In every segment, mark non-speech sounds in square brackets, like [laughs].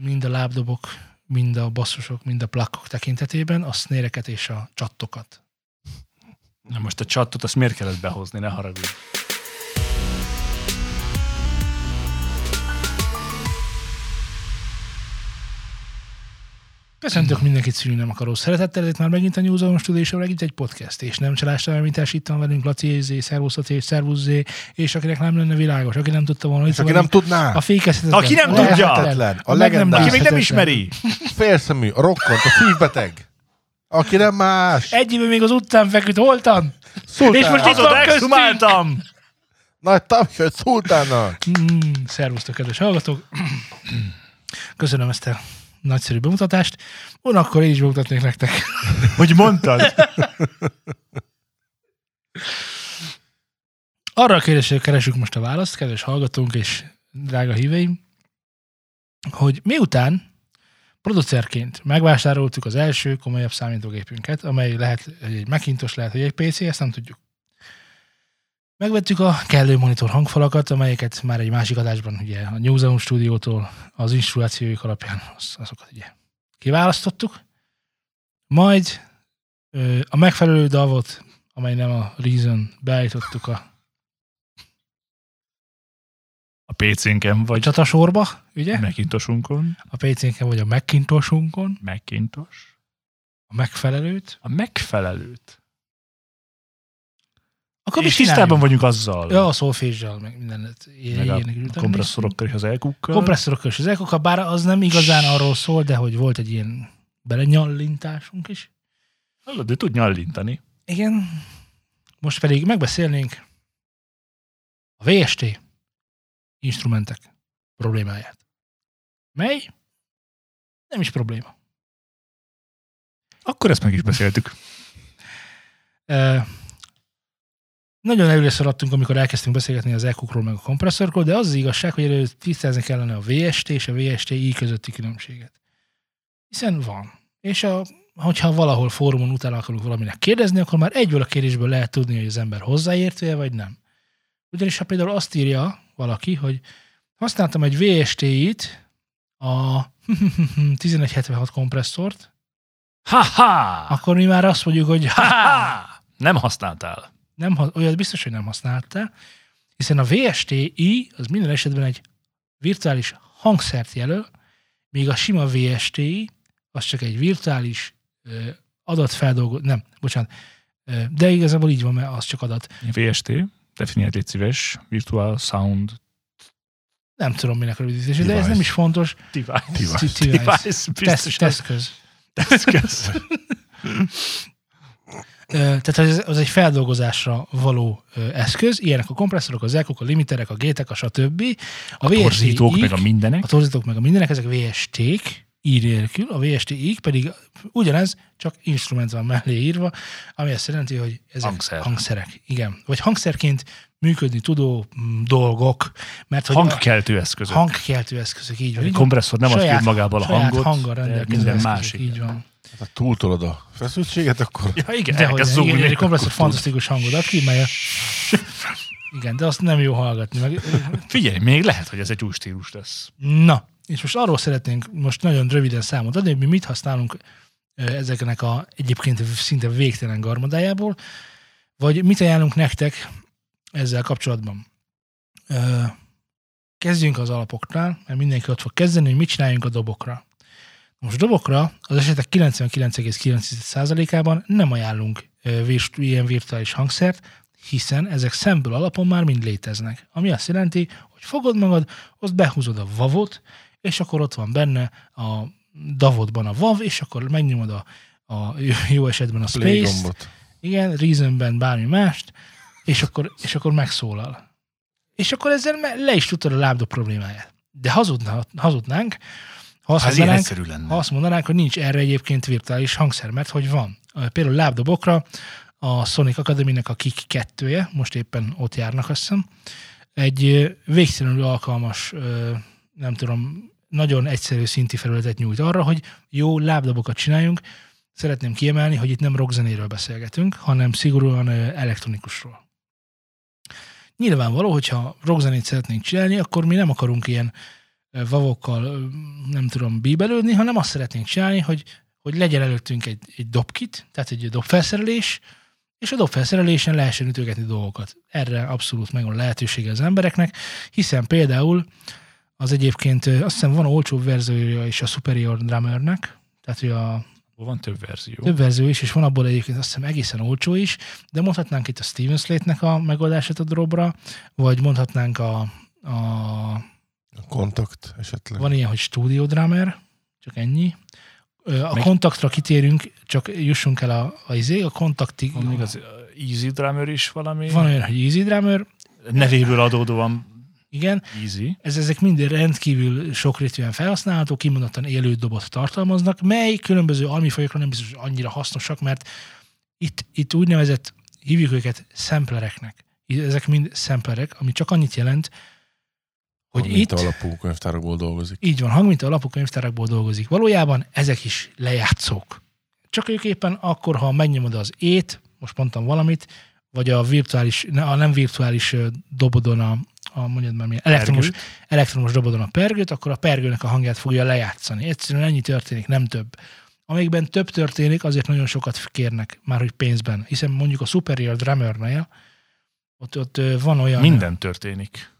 mind a lábdobok, mind a basszusok, mind a plakkok tekintetében a snéreket és a csattokat. Na most a csatot, azt miért kellett behozni, ne haragudj. Köszöntök mindenkit szülni nem akaró szeretettel, ez itt már megint a New Zealand Studio és megint egy podcast, és nem csalástalámítás, itt van velünk Laci Ézé, Szervusz Laci és Szervusz Zé, és akinek nem lenne világos, aki nem tudta volna, És aki nem tudná, a fékezhetetlen, Aki nem tudja! a meg nem legendás, Aki még nem ismeri. félszemű, a rokkant, a szívbeteg, aki nem más, Egy éve még az utcán feküdt, holtan? szultán, és most itt van köztünk! nagy tapsot szultánnal. Mm, szervusztok, kedves hallgatók! Köszönöm ezt a nagyszerű bemutatást. Akkor én is bemutatnék nektek. [laughs] Hogy mondtad? [laughs] Arra a kérdésre keresünk most a választ, kedves hallgatónk és drága híveim, hogy miután producerként megvásároltuk az első komolyabb számítógépünket, amely lehet hogy egy Macintosh, lehet, hogy egy PC, ezt nem tudjuk. Megvettük a kellő monitor hangfalakat, amelyeket már egy másik adásban ugye a New Zealand stúdiótól az instruációik alapján az- azokat ugye kiválasztottuk. Majd ö, a megfelelő davot, amely nem a Reason, beállítottuk a A PC-nken vagy csatasorba, ugye? Macintosunkon. A PC-nken vagy a Macintoshunkon, Macintosh. a megfelelőt. A megfelelőt. Akkor És tisztában vagyunk azzal. Ja, a szolfézsel, meg mindent. meg a kompresszorokkal és az elkukkal. Kompresszorokkal és az ekokkal, bár az nem igazán arról szól, de hogy volt egy ilyen belenyallintásunk is. Hallod, de tud nyallintani. Igen. Most pedig megbeszélnénk a VST instrumentek problémáját. Mely? Nem is probléma. Akkor ezt meg is beszéltük. [laughs] Nagyon előre szaladtunk, amikor elkezdtünk beszélgetni az EQ-król meg a kompresszorkról, de az az igazság, hogy előtt tisztázni kellene a VST és a VST-I közötti különbséget. Hiszen van. És a, hogyha valahol fórumon utána akarunk valaminek kérdezni, akkor már egyből a kérdésből lehet tudni, hogy az ember hozzáértő vagy nem. Ugyanis ha például azt írja valaki, hogy használtam egy VST-it, a [laughs] 1176 kompresszort, Ha-ha! akkor mi már azt mondjuk, hogy Ha-ha! Nem használtál. Nem, olyat biztos, hogy nem használtál, hiszen a VSTI az minden esetben egy virtuális hangszert jelöl, míg a sima VSTI az csak egy virtuális ö, adatfeldolgozó, nem, bocsánat, ö, de igazából így van, mert az csak adat. VST, definiált egy szíves, Virtual Sound Nem tudom, minek a rövidítése, de ez Device. nem is fontos. Device. Device. Device. Biztos, Tesz, teszköz. teszköz. [laughs] Tehát az, az egy feldolgozásra való eszköz, ilyenek a kompresszorok, az ekok, a limiterek, a gétek, a stb. A, A torzítók, meg a mindenek. A torzítók meg a mindenek, ezek VST-k, nélkül, a VST-ik pedig ugyanez, csak instrument van mellé írva, ami azt jelenti, hogy ezek Hangszer. hangszerek. Igen. Vagy hangszerként működni tudó dolgok, mert hogy Hangkeltő eszközök. hangkeltő eszközök, így van. Egy így kompresszor nem ad ki magából a saját hangot, hanggal minden másik. Így van. Ha túltolod a feszültséget, akkor Ja, igen, De hogy elkezd igen, zúgni. egy kompresszor fantasztikus hangot ad ki, mely a... Igen, de azt nem jó hallgatni. Meg... Figyelj, még lehet, hogy ez egy új stílus lesz. Na, és most arról szeretnénk most nagyon röviden számot adni, hogy mi mit használunk ezeknek a egyébként szinte végtelen garmadájából, vagy mit ajánlunk nektek ezzel kapcsolatban. Kezdjünk az alapoknál, mert mindenki ott fog kezdeni, hogy mit csináljunk a dobokra. Most dobokra az esetek 99,9%-ában nem ajánlunk ilyen virtuális hangszert, hiszen ezek szemből alapon már mind léteznek. Ami azt jelenti, hogy fogod magad, azt behúzod a vavot, és akkor ott van benne a davodban a vav, és akkor megnyomod a, a [laughs] jó esetben a space igen, reasonben bármi mást, és akkor, és akkor megszólal. És akkor ezzel le is tudtad a lábdob problémáját. De hazudna, hazudnánk, ha azt, ilyen mondanánk, lenne. ha azt mondanánk, hogy nincs erre egyébként virtuális hangszer, mert hogy van. Például lábdobokra a Sonic Academy-nek a Kick 2 most éppen ott járnak, azt hiszem, egy végtelenül alkalmas, nem tudom, nagyon egyszerű szinti felületet nyújt arra, hogy jó lábdobokat csináljunk. Szeretném kiemelni, hogy itt nem rockzenéről beszélgetünk, hanem szigorúan elektronikusról. Nyilvánvaló, hogyha rockzenét szeretnénk csinálni, akkor mi nem akarunk ilyen vavokkal, nem tudom, bíbelődni, hanem azt szeretnénk csinálni, hogy, hogy legyen előttünk egy, egy dobkit, tehát egy dobfelszerelés, és a dobfelszerelésen lehessen ütögetni dolgokat. Erre abszolút megvan a lehetősége az embereknek, hiszen például az egyébként azt hiszem van olcsóbb verziója is a Superior Drummernek, tehát hogy a Van több verzió. több verzió is, és van abból egyébként azt hiszem egészen olcsó is, de mondhatnánk itt a Steven Slate-nek a megoldását a drobra, vagy mondhatnánk a A kontakt esetleg. van ilyen, hogy Studio Drummer, csak ennyi. A Meg- kontaktra kitérünk, csak jussunk el a, a, izé, a kontaktig. Van még az Easy Drummer is valami. Van olyan, hogy Easy Drummer, Nevéből adódóan igen, Easy. ez, ezek mind rendkívül sokrétűen felhasználható, kimondottan élő dobot tartalmaznak, mely különböző almifajokra nem biztos, hogy annyira hasznosak, mert itt, itt úgynevezett, hívjuk őket szemplereknek. Ezek mind szemplerek, ami csak annyit jelent, hogy Hogy itt alapú könyvtárakból dolgozik. így van, hangminta alapú könyvtárakból dolgozik. Valójában ezek is lejátszók. Csak ők éppen akkor, ha megnyomod az ét, most mondtam valamit, vagy a virtuális, a nem virtuális dobodon a, a mondjad már milyen, elektromos, Pergőt. elektromos dobodon a pergőt, akkor a pergőnek a hangját fogja lejátszani. Egyszerűen ennyi történik, nem több. Amikben több történik, azért nagyon sokat kérnek, már hogy pénzben. Hiszen mondjuk a Superior Drummernél ott, ott van olyan... Minden történik.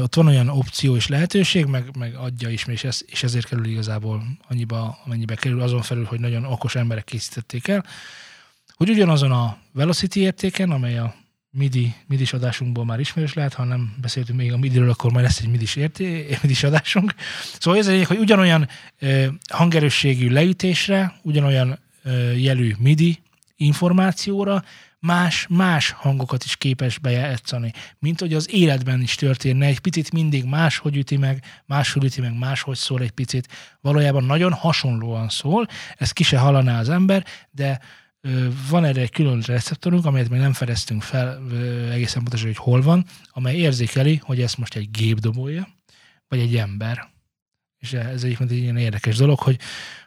Ott van olyan opció és lehetőség, meg, meg adja is, és, ez, és ezért kerül igazából annyiba, amennyibe kerül, azon felül, hogy nagyon okos emberek készítették el, hogy ugyanazon a Velocity értéken, amely a MIDI, MIDI-s adásunkból már ismerős lehet, ha nem beszéltünk még a MIDI-ről, akkor majd lesz egy MIDI-s, érté, MIDI-s adásunk. Szóval ez lényeg, hogy ugyanolyan ö, hangerősségű leütésre, ugyanolyan ö, jelű MIDI információra más, más hangokat is képes bejátszani, mint hogy az életben is történne. Egy picit mindig máshogy üti meg, máshogy üti meg, máshogy szól egy picit. Valójában nagyon hasonlóan szól, ezt ki se hallaná az ember, de van erre egy külön receptorunk, amelyet még nem fedeztünk fel egészen pontosan, hogy hol van, amely érzékeli, hogy ezt most egy gép dobolja, vagy egy ember. És ez egyébként egy ilyen érdekes dolog, hogy,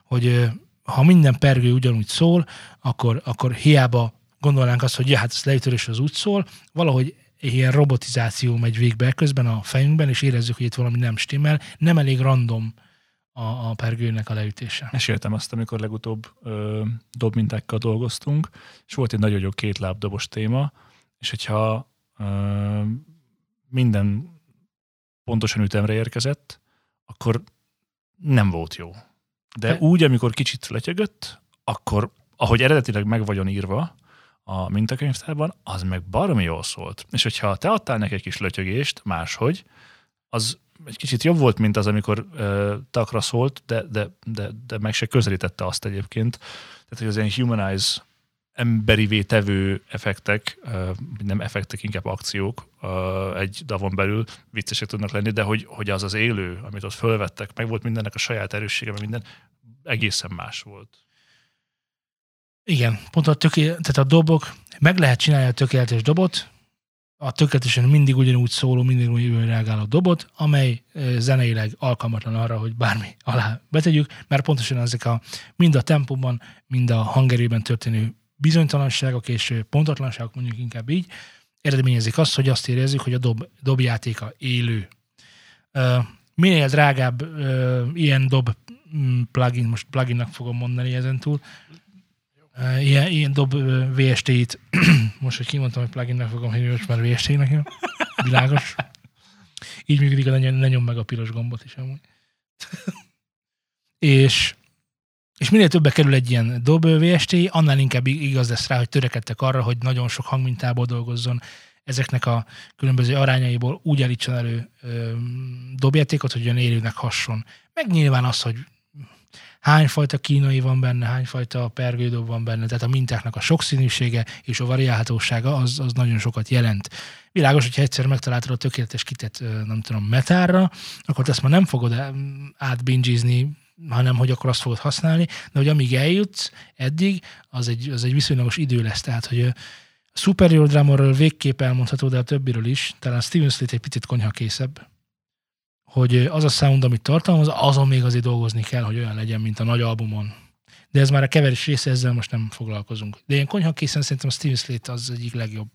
hogy ha minden pergő ugyanúgy szól, akkor, akkor hiába gondolnánk azt, hogy ja, hát ez leütörés az úgy szól, valahogy ilyen robotizáció megy végbe közben a fejünkben, és érezzük, hogy itt valami nem stimmel, nem elég random a, a pergőnek a leütése. Meséltem azt, amikor legutóbb ö, dobmintákkal dolgoztunk, és volt egy nagyon jó két lábdobos téma, és hogyha ö, minden pontosan ütemre érkezett, akkor nem volt jó. De Te- úgy, amikor kicsit letyögött, akkor, ahogy eredetileg meg vagyon írva a mintakönyvtárban, az meg baromi jól szólt. És hogyha te adtál neki egy kis lötyögést máshogy, az egy kicsit jobb volt, mint az, amikor ö, takra szólt, de, de, de, de meg se közelítette azt egyébként. Tehát, hogy az ilyen humanize emberivé tevő effektek, ö, nem effektek, inkább akciók ö, egy davon belül viccesek tudnak lenni, de hogy, hogy az az élő, amit ott fölvettek, meg volt mindennek a saját erőssége, meg minden, egészen más volt. Igen, pont a, töké, tehát a dobok, meg lehet csinálni a tökéletes dobot, a tökéletesen mindig ugyanúgy szóló, mindig ugyanúgy reagáló dobot, amely zeneileg alkalmatlan arra, hogy bármi alá betegyük, mert pontosan ezek a mind a tempóban, mind a hangerőben történő bizonytalanságok és pontatlanságok, mondjuk inkább így, eredményezik azt, hogy azt érezzük, hogy a dob, dobjátéka élő. Minél drágább ilyen dob mm, plugin, most pluginnak fogom mondani ezentúl, Ö, ilyen, ilyen dob VST-t, [clears throat] most, hogy kimondtam, hogy pluginnek fogom hívni, most már VST-nek jön. Világos. Így működik, a ne, ne nyom meg a piros gombot is amúgy. [laughs] és, és minél többe kerül egy ilyen dob VST, annál inkább igaz lesz rá, hogy törekedtek arra, hogy nagyon sok hangmintából dolgozzon, ezeknek a különböző arányaiból úgy állítson elő ö, dobjátékot, hogy olyan élőnek hasson. Meg nyilván az, hogy hányfajta kínai van benne, hányfajta pergődob van benne, tehát a mintáknak a sokszínűsége és a variálhatósága az, az nagyon sokat jelent. Világos, hogyha egyszer megtaláltad a tökéletes kitet, nem tudom, metárra, akkor ezt már nem fogod ö, átbingizni, hanem hogy akkor azt fogod használni, de hogy amíg eljutsz eddig, az egy, az egy viszonylagos idő lesz, tehát hogy a Superior Drummerről végképp elmondható, de a többiről is, talán Steven Slate egy picit konyhakészebb, hogy az a sound, amit tartalmaz, azon még azért dolgozni kell, hogy olyan legyen, mint a nagy albumon. De ez már a keverés része, ezzel most nem foglalkozunk. De ilyen konyhakészen szerintem a Steven Slate az egyik legjobb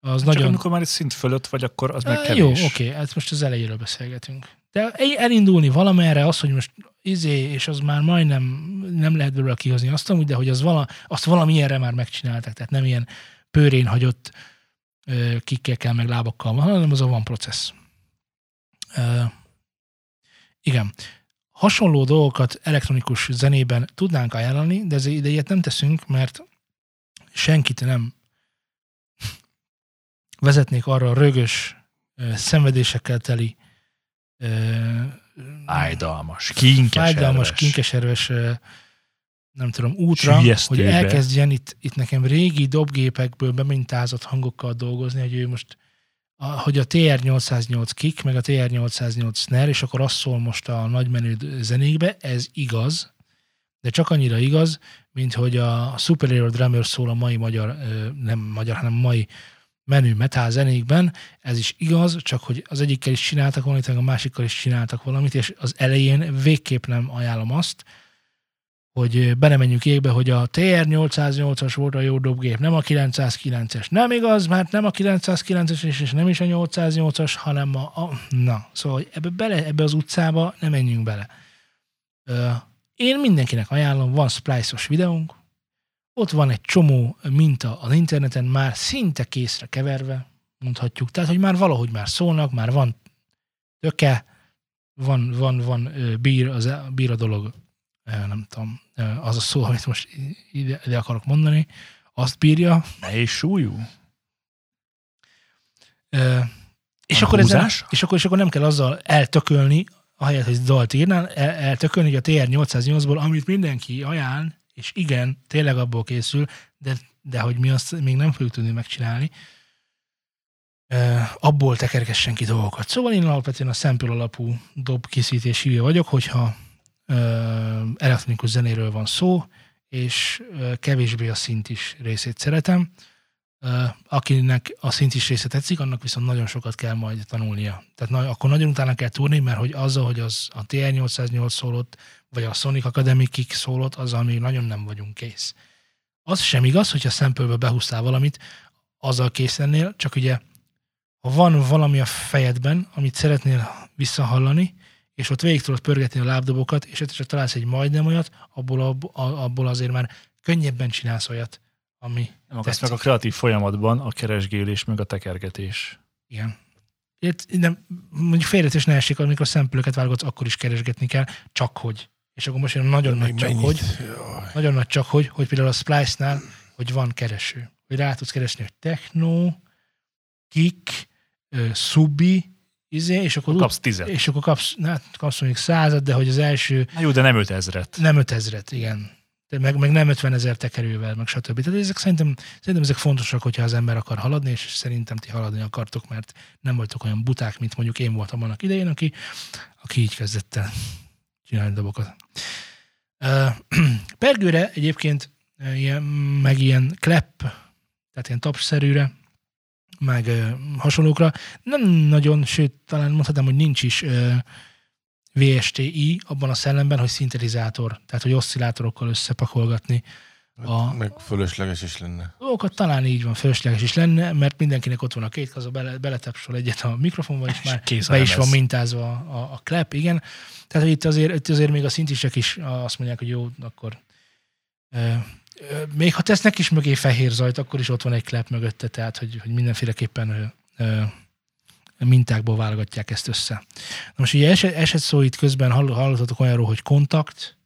az Csak nagyon... amikor már egy szint fölött vagy, akkor az meg kevés. Jó, oké, hát most az elejéről beszélgetünk. De elindulni valamerre, az, hogy most izé, és az már majdnem nem lehet belőle kihozni azt amúgy, de hogy az vala, azt valamilyenre már megcsinálták, tehát nem ilyen pőrén hagyott ö, kikkekkel, meg lábakkal van, hanem az a van processz. Igen. Hasonló dolgokat elektronikus zenében tudnánk ajánlani, de ez ide ilyet nem teszünk, mert senkit nem vezetnék arra a rögös, ö, szenvedésekkel teli Fájdalmas, kinkes, fájdalmas, erves. kinkeserves, nem tudom, útra, hogy elkezdjen itt, itt nekem régi dobgépekből bemintázott hangokkal dolgozni, hogy ő most a, hogy a TR-808 kick, meg a TR-808 snare, és akkor azt szól most a nagymenő zenékbe, ez igaz, de csak annyira igaz, mint hogy a Superior Drummer szól a mai magyar, nem magyar, hanem mai menő metal zenékben, ez is igaz, csak hogy az egyikkel is csináltak valamit, meg a másikkal is csináltak valamit, és az elején végképp nem ajánlom azt, hogy belemenjünk égbe, hogy a TR-808-as volt a jó dobgép, nem a 909-es. Nem igaz, mert nem a 909-es és nem is a 808-as, hanem a, a na, szóval hogy ebbe, bele, ebbe az utcába nem menjünk bele. Ö, én mindenkinek ajánlom, van Splice-os videónk, ott van egy csomó minta az interneten, már szinte készre keverve, mondhatjuk. Tehát, hogy már valahogy már szólnak, már van töke, van, van, van bír, az, bír a dolog, nem tudom, az a szó, amit most ide, ide akarok mondani, azt bírja. Nehéz súlyú? És, akkor ezzel, húzás? és, akkor, és akkor nem kell azzal eltökölni, ahelyett, hogy dalt írnál, el, eltökölni, hogy a TR-808-ból, amit mindenki ajánl, és igen, tényleg abból készül, de, de hogy mi azt még nem fogjuk tudni megcsinálni, abból tekergessen ki dolgokat. Szóval én alapvetően a sample alapú dob készítés hívja vagyok, hogyha elektronikus zenéről van szó, és kevésbé a szint is részét szeretem. Akinek a szint is része tetszik, annak viszont nagyon sokat kell majd tanulnia. Tehát na, akkor nagyon utána kell tudni, mert hogy azzal, hogy az a TR-808 szólott, vagy a Sonic Academy Kick szólott, azzal még nagyon nem vagyunk kész. Az sem igaz, hogyha sample behúztál valamit, azzal kész lennél, csak ugye ha van valami a fejedben, amit szeretnél visszahallani, és ott végig tudod pörgetni a lábdobokat, és csak találsz egy majdnem olyat, abból, abból, abból azért már könnyebben csinálsz olyat, ami Nem akarsz tetszik. meg a kreatív folyamatban a keresgélés, meg a tekergetés. Igen. Itt nem, mondjuk félretés ne essék, amikor szempülöket válogatsz, akkor is keresgetni kell, csak hogy. És akkor most jön nagyon nagy csak hogy, Jaj. nagyon nagy csak hogy, hogy például a Splice-nál, hogy van kereső. Hogy rá tudsz keresni, hogy techno, kick, subi, izé, és akkor, Kapsz tizet. és akkor kapsz, hát kapsz mondjuk század, de hogy az első Na jó, de nem 5000-et. nem 5000-et, igen. De meg, meg nem 50 ezer tekerővel, meg stb. Tehát ezek szerintem, szerintem ezek fontosak, hogyha az ember akar haladni, és szerintem ti haladni akartok, mert nem vagytok olyan buták, mint mondjuk én voltam annak idején, aki, aki így kezdett el csinálni dobokat. [clears throat] Pergőre egyébként ilyen, meg ilyen klepp, tehát ilyen tapszerűre, meg ö, hasonlókra nem nagyon, sőt, talán mondhatnám, hogy nincs is ö, VSTI abban a szellemben, hogy szintetizátor, tehát hogy oszcillátorokkal összepakolgatni A- Meg fölösleges is lenne. dolgokat, talán így van, fölösleges is lenne, mert mindenkinek ott van a két kaza, bele, beletapsol egyet a mikrofonba, és már kész be is lemez. van mintázva a, a, a klep, igen. Tehát, hogy itt azért, itt azért még a szintisek is azt mondják, hogy jó, akkor még ha tesznek is mögé fehér zajt, akkor is ott van egy klep mögötte, tehát, hogy, hogy mindenféleképpen ö, mintákból válogatják ezt össze. Na most ugye eset, eset szó itt közben hall, hallottatok olyanról, hogy kontakt,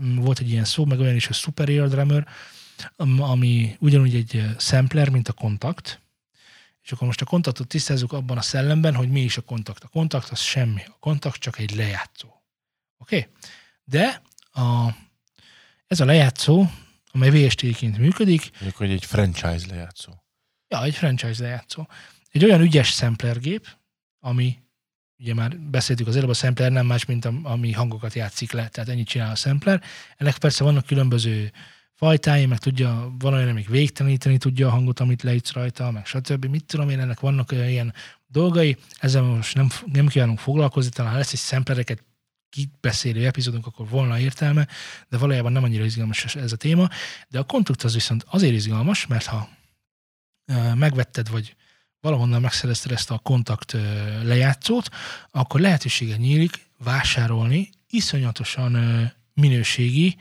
volt egy ilyen szó, meg olyan is, hogy superior drummer, am- ami ugyanúgy egy sampler, mint a kontakt, és akkor most a kontaktot tisztázzuk abban a szellemben, hogy mi is a kontakt. A kontakt az semmi. A kontakt csak egy lejátszó. Oké? Okay? De a, ez a lejátszó, amely VST-ként működik, Mondjuk, hogy egy franchise lejátszó. Ja, egy franchise lejátszó. Egy olyan ügyes samplergép, ami, ugye már beszéltük az előbb, a sampler nem más, mint am- ami hangokat játszik le, tehát ennyit csinál a sampler. Ennek persze vannak különböző fajtái, meg tudja, van olyan, amik végteleníteni tudja a hangot, amit leütsz rajta, meg stb. Mit tudom én, ennek vannak olyan ilyen dolgai, ezzel most nem, nem kívánunk foglalkozni, talán lesz egy samplereket kibeszélő epizódunk, akkor volna értelme, de valójában nem annyira izgalmas ez a téma. De a kontukt az viszont azért izgalmas, mert ha megvetted, vagy valahonnan megszerezted ezt a kontakt lejátszót, akkor lehetősége nyílik vásárolni iszonyatosan minőségi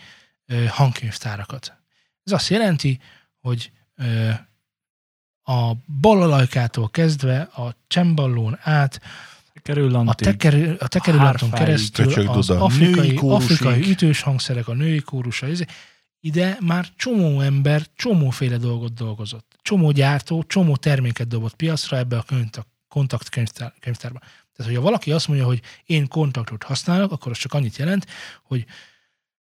hangkönyvtárakat. Ez azt jelenti, hogy a balalajkától kezdve a csemballón át A, tekerő, a hárfáig, keresztül az afrikai, afrikai ütős hangszerek, a női kórusa, ez- ide már csomó ember csomóféle dolgot dolgozott. Csomó gyártó, csomó terméket dobott piacra ebbe a könyvtár, kontakt könyvtár, könyvtárba. Tehát, hogyha valaki azt mondja, hogy én kontaktot használok, akkor az csak annyit jelent,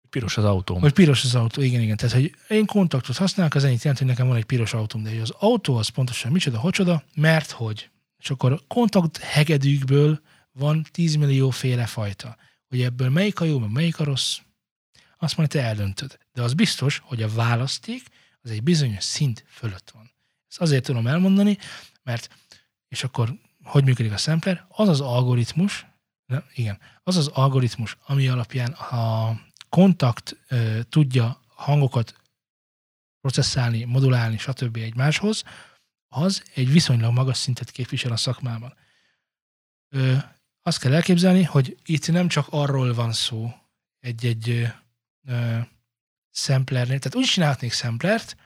Piros az autóm. hogy piros az autó. Igen, igen. Tehát, hogy én kontaktot használok, az ennyit jelent, hogy nekem van egy piros autóm. De hogy az autó az pontosan micsoda, hocsoda, mert hogy. És akkor kontakt hegedűkből van 10 millió féle fajta. Hogy ebből melyik a jó, meg melyik a rossz, azt majd te eldöntöd. De az biztos, hogy a választék az egy bizonyos szint fölött van. Ezt azért tudom elmondani, mert, és akkor hogy működik a sampler, az az algoritmus, ne, igen, az az algoritmus, ami alapján a kontakt ö, tudja hangokat processzálni, modulálni, stb. egymáshoz, az egy viszonylag magas szintet képvisel a szakmában. Ö, azt kell elképzelni, hogy itt nem csak arról van szó egy-egy samplernél, tehát úgy csinálhatnék samplert,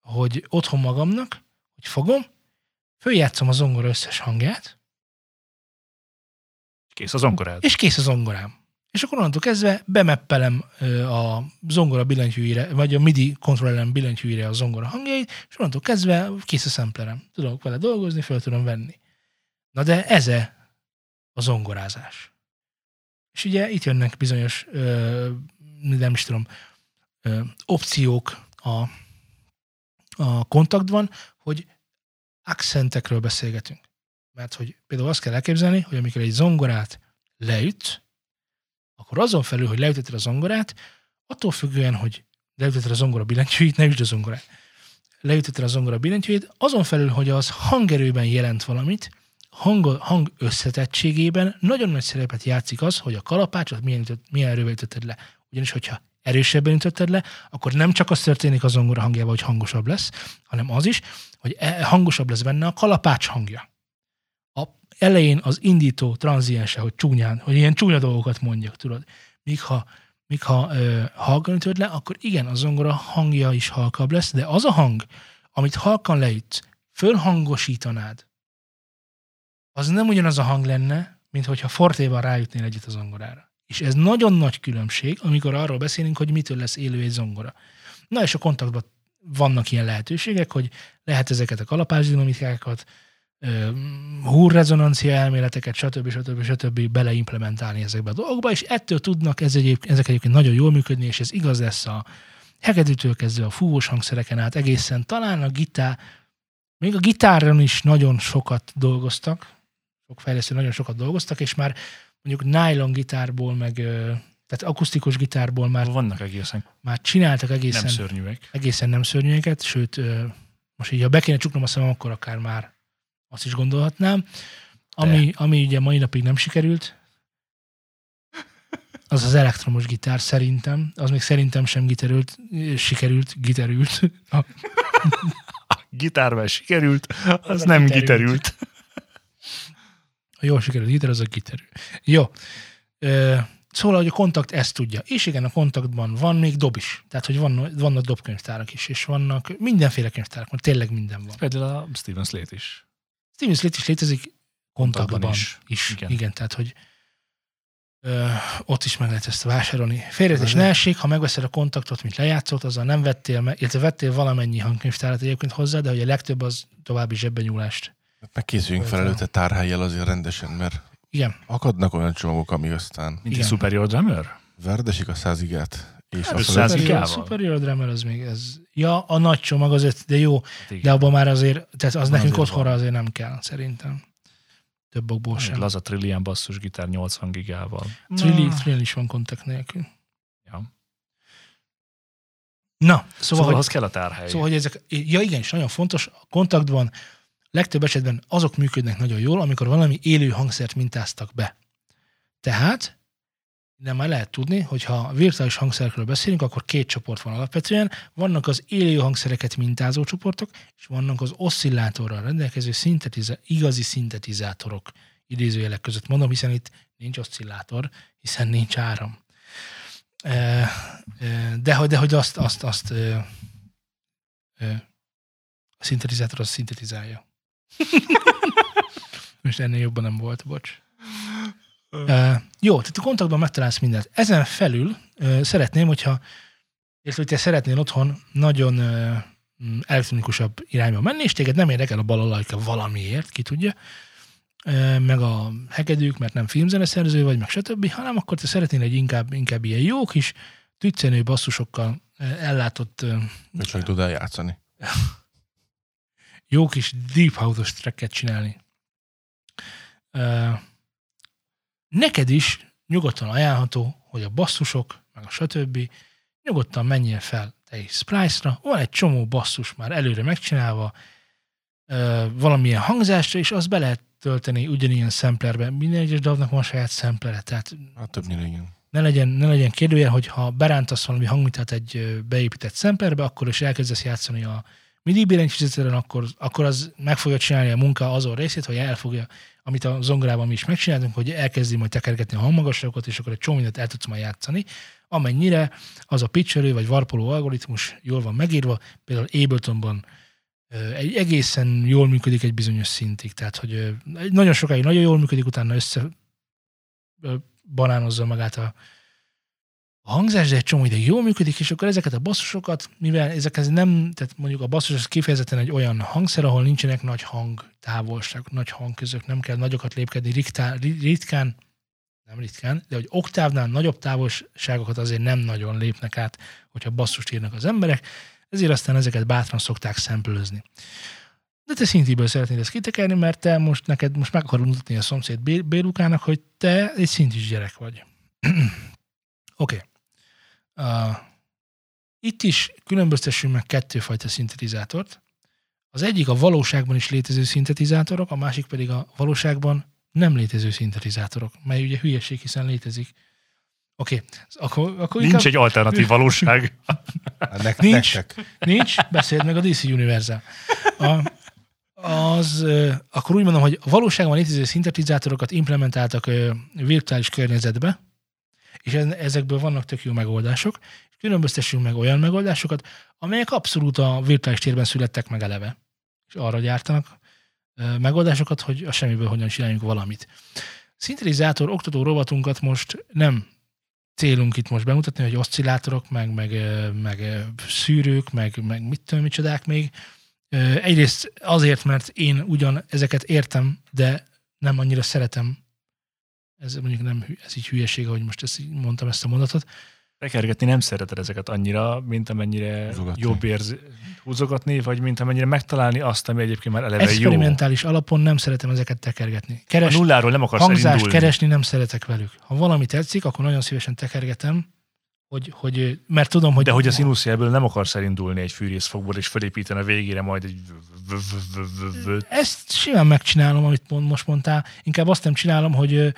hogy otthon magamnak, hogy fogom, följátszom a zongora összes hangját, Kész az zongorád. és kész a zongorám. És akkor onnantól kezdve bemeppelem a zongora billentyűire, vagy a MIDI kontrollerem billentyűire a zongora hangjait, és onnantól kezdve kész a samplerem. Tudok vele dolgozni, fel tudom venni. Na de ez a zongorázás. És ugye itt jönnek bizonyos, ö, nem is tudom, ö, opciók a, a kontaktban, hogy accentekről beszélgetünk. Mert hogy például azt kell elképzelni, hogy amikor egy zongorát leüt, akkor azon felül, hogy leütötted a zongorát, attól függően, hogy leütötted a zongora billentyűjét, ne üsd a zongorát. Leütötted a zongora billentyűjét, azon felül, hogy az hangerőben jelent valamit, hang, hang összetettségében nagyon nagy szerepet játszik az, hogy a kalapácsot milyen, ütött, milyen erővel ütötted le. Ugyanis, hogyha erősebben ütötted le, akkor nem csak az történik a zongora hangjával, hogy hangosabb lesz, hanem az is, hogy e- hangosabb lesz benne a kalapács hangja. Elején az indító tranziense, hogy csúnyán, hogy ilyen csúnya dolgokat mondjak, tudod. Míg ha, míg ha ö, halkan ütöd le, akkor igen, a zongora hangja is halkabb lesz, de az a hang, amit halkan leütsz, fölhangosítanád, az nem ugyanaz a hang lenne, mint hogyha fortéval rájutnél egyet a zongorára. És ez nagyon nagy különbség, amikor arról beszélünk, hogy mitől lesz élő egy zongora. Na és a kontaktban vannak ilyen lehetőségek, hogy lehet ezeket a kalapásdinamikákat, ö, húrrezonancia elméleteket, stb. stb. stb. beleimplementálni ezekbe a dolgokba, és ettől tudnak ez egyéb, ezek egyébként nagyon jól működni, és ez igaz lesz a hegedűtől kezdve a fúvós hangszereken át egészen talán a gitár, még a gitáron is nagyon sokat dolgoztak, sok fejlesztő nagyon sokat dolgoztak, és már mondjuk nylon gitárból, meg tehát akusztikus gitárból már, Vannak egészen már csináltak nem egészen szörnyűek. egészen nem szörnyűeket, sőt, most így, ha be kéne csuknom a szemem, akkor akár már azt is gondolhatnám. Ami, ami ugye mai napig nem sikerült, az az elektromos gitár szerintem. Az még szerintem sem giterült, sikerült, giterült. Gitárvel sikerült, az, Az a nem giterült. giterült. Ha jól sikerült gitár, az a giterül. Jó. Szóval, hogy a kontakt ezt tudja. És igen, a kontaktban van még dob is. Tehát, hogy van, vannak dobkönyvtárak is, és vannak mindenféle könyvtárak, van, tényleg minden van. Például a Steven Slate is. Steven Slate is létezik kontaktban, is. is. Igen. Igen. tehát, hogy ö, ott is meg lehet ezt vásárolni. Félretés Várj. ne essék, ha megveszed a kontaktot, mint lejátszott, azzal nem vettél, me- illetve vettél valamennyi hangkönyvtárat egyébként hozzá, de hogy a legtöbb az további zsebben nyúlást. Meg készüljünk fel előtte tárhájjal azért rendesen, mert Igen, akadnak olyan csomagok, ami aztán Mint Igen. egy Superior Drummer? verdesik a százigát. És Hát, azt száz mondod, igával? Superior, Drummer az még ez. Ja, a nagy csomag az öt, de jó, Hát de abban már azért, tehát az Van nekünk azért otthonra van. azért nem kell, szerintem. Több okból Egy sem. laza Trillian basszusgitár 80 gigával. Trilli, Na, Trilli is van kontakt nélkül. Ja. Na, szóval, Szóval, hogy ahhoz kell a tárhely. Szóval, hogy ezek, ja igen, és nagyon fontos, a kontaktban legtöbb esetben azok működnek nagyon jól, amikor valami élő hangszert mintáztak be. Tehát de már lehet tudni, hogy ha virtuális hangszerekről beszélünk, akkor két csoport van alapvetően. Vannak az élő hangszereket mintázó csoportok, és vannak az oszcillátorral rendelkező szintetiza- igazi szintetizátorok idézőjelek között mondom, hiszen itt nincs oszcillátor, hiszen nincs áram. De, hogy- de hogy azt, azt, azt a szintetizátor az szintetizálja. [laughs] Most ennél jobban nem volt, bocs. Uh, jó, tehát a kontaktban megtalálsz mindent. Ezen felül uh, szeretném, hogyha és hogy te szeretnél otthon nagyon uh, elektronikusabb irányba menni, és téged nem érdekel a balalajka valamiért, ki tudja, uh, meg a hegedűk, mert nem filmzeneszerző vagy, meg stb., hanem akkor te szeretnél egy inkább, inkább ilyen jó kis tüccenő basszusokkal uh, ellátott uh, Hogy csak tud eljátszani. [laughs] jó kis deep house-os tracket csinálni. Uh, neked is nyugodtan ajánlható, hogy a basszusok, meg a stb. nyugodtan menjél fel te is Splice-ra, van egy csomó basszus már előre megcsinálva, uh, valamilyen hangzásra, és azt be lehet tölteni ugyanilyen samplerbe. Minden egyes dalnak van saját samplere, tehát Hát többnyire igen. ne legyen, ne legyen kérdőjel, hogy ha berántasz valami hangmitát egy ö, beépített szemperbe, akkor is elkezdesz játszani a MIDI billentyűzeteren, akkor, akkor az meg fogja csinálni a munka azon részét, hogy elfogja, amit a zongorában mi is megcsináltunk, hogy elkezdi majd tekergetni a hangmagasságokat, és akkor egy csomó mindent el tudsz majd játszani, amennyire az a pitcherő vagy varpoló algoritmus jól van megírva, például Abletonban egy egészen jól működik egy bizonyos szintig, tehát hogy egy nagyon sokáig nagyon jól működik, utána össze banánozza magát a, a hangzás, de egy csomó ideig jól működik, és akkor ezeket a basszusokat, mivel ezekhez nem, tehát mondjuk a basszus az kifejezetten egy olyan hangszer, ahol nincsenek nagy hang távolság, nagy hangközök, nem kell nagyokat lépkedni, ritkán, ritkán nem ritkán, de hogy oktávnál nagyobb távolságokat azért nem nagyon lépnek át, hogyha basszust írnak az emberek, ezért aztán ezeket bátran szokták szempelőzni. De te szintiből szeretnéd ezt kitekerni, mert te most neked most meg akarod mutatni a szomszéd Bé- Bélukának, hogy te egy szintis gyerek vagy. [clears throat] Oké. okay. Uh, itt is különböztessünk meg kettőfajta szintetizátort. Az egyik a valóságban is létező szintetizátorok, a másik pedig a valóságban nem létező szintetizátorok, mely ugye hülyeség, hiszen létezik. Oké, okay. akkor, akkor Nincs egy alternatív valóság. Hát nek- Nincs. Nektek. Nincs, beszéld meg a DC Universal. A, az, akkor úgy mondom, hogy a valóságban létező szintetizátorokat implementáltak virtuális környezetbe, és ezekből vannak tök jó megoldások, és különböztessünk meg olyan megoldásokat, amelyek abszolút a virtuális térben születtek meg eleve, és arra gyártanak megoldásokat, hogy a semmiből hogyan csináljunk valamit. Szintetizátor oktató rovatunkat most nem célunk itt most bemutatni, hogy oszcillátorok, meg, meg, meg szűrők, meg, meg mit tudom, micsodák még. Egyrészt azért, mert én ugyan ezeket értem, de nem annyira szeretem. Ez mondjuk nem, ez így hülyeség, ahogy most ezt így mondtam ezt a mondatot. Tekergetni nem szereted ezeket annyira, mint amennyire Húzogatni. jobb érzi, húzogatni, vagy mint amennyire megtalálni azt, ami egyébként már eleve jó. Experimentális alapon nem szeretem ezeket tekergetni. A Keres, nulláról nem akarsz hangzást elindulni. keresni nem szeretek velük. Ha valami tetszik, akkor nagyon szívesen tekergetem, hogy, hogy mert tudom, hogy... De hogy a színuszjelből nem akarsz elindulni egy fűrészfogból, és felépíteni a végére majd egy ezt simán megcsinálom, amit most mondtál. Inkább azt nem csinálom, hogy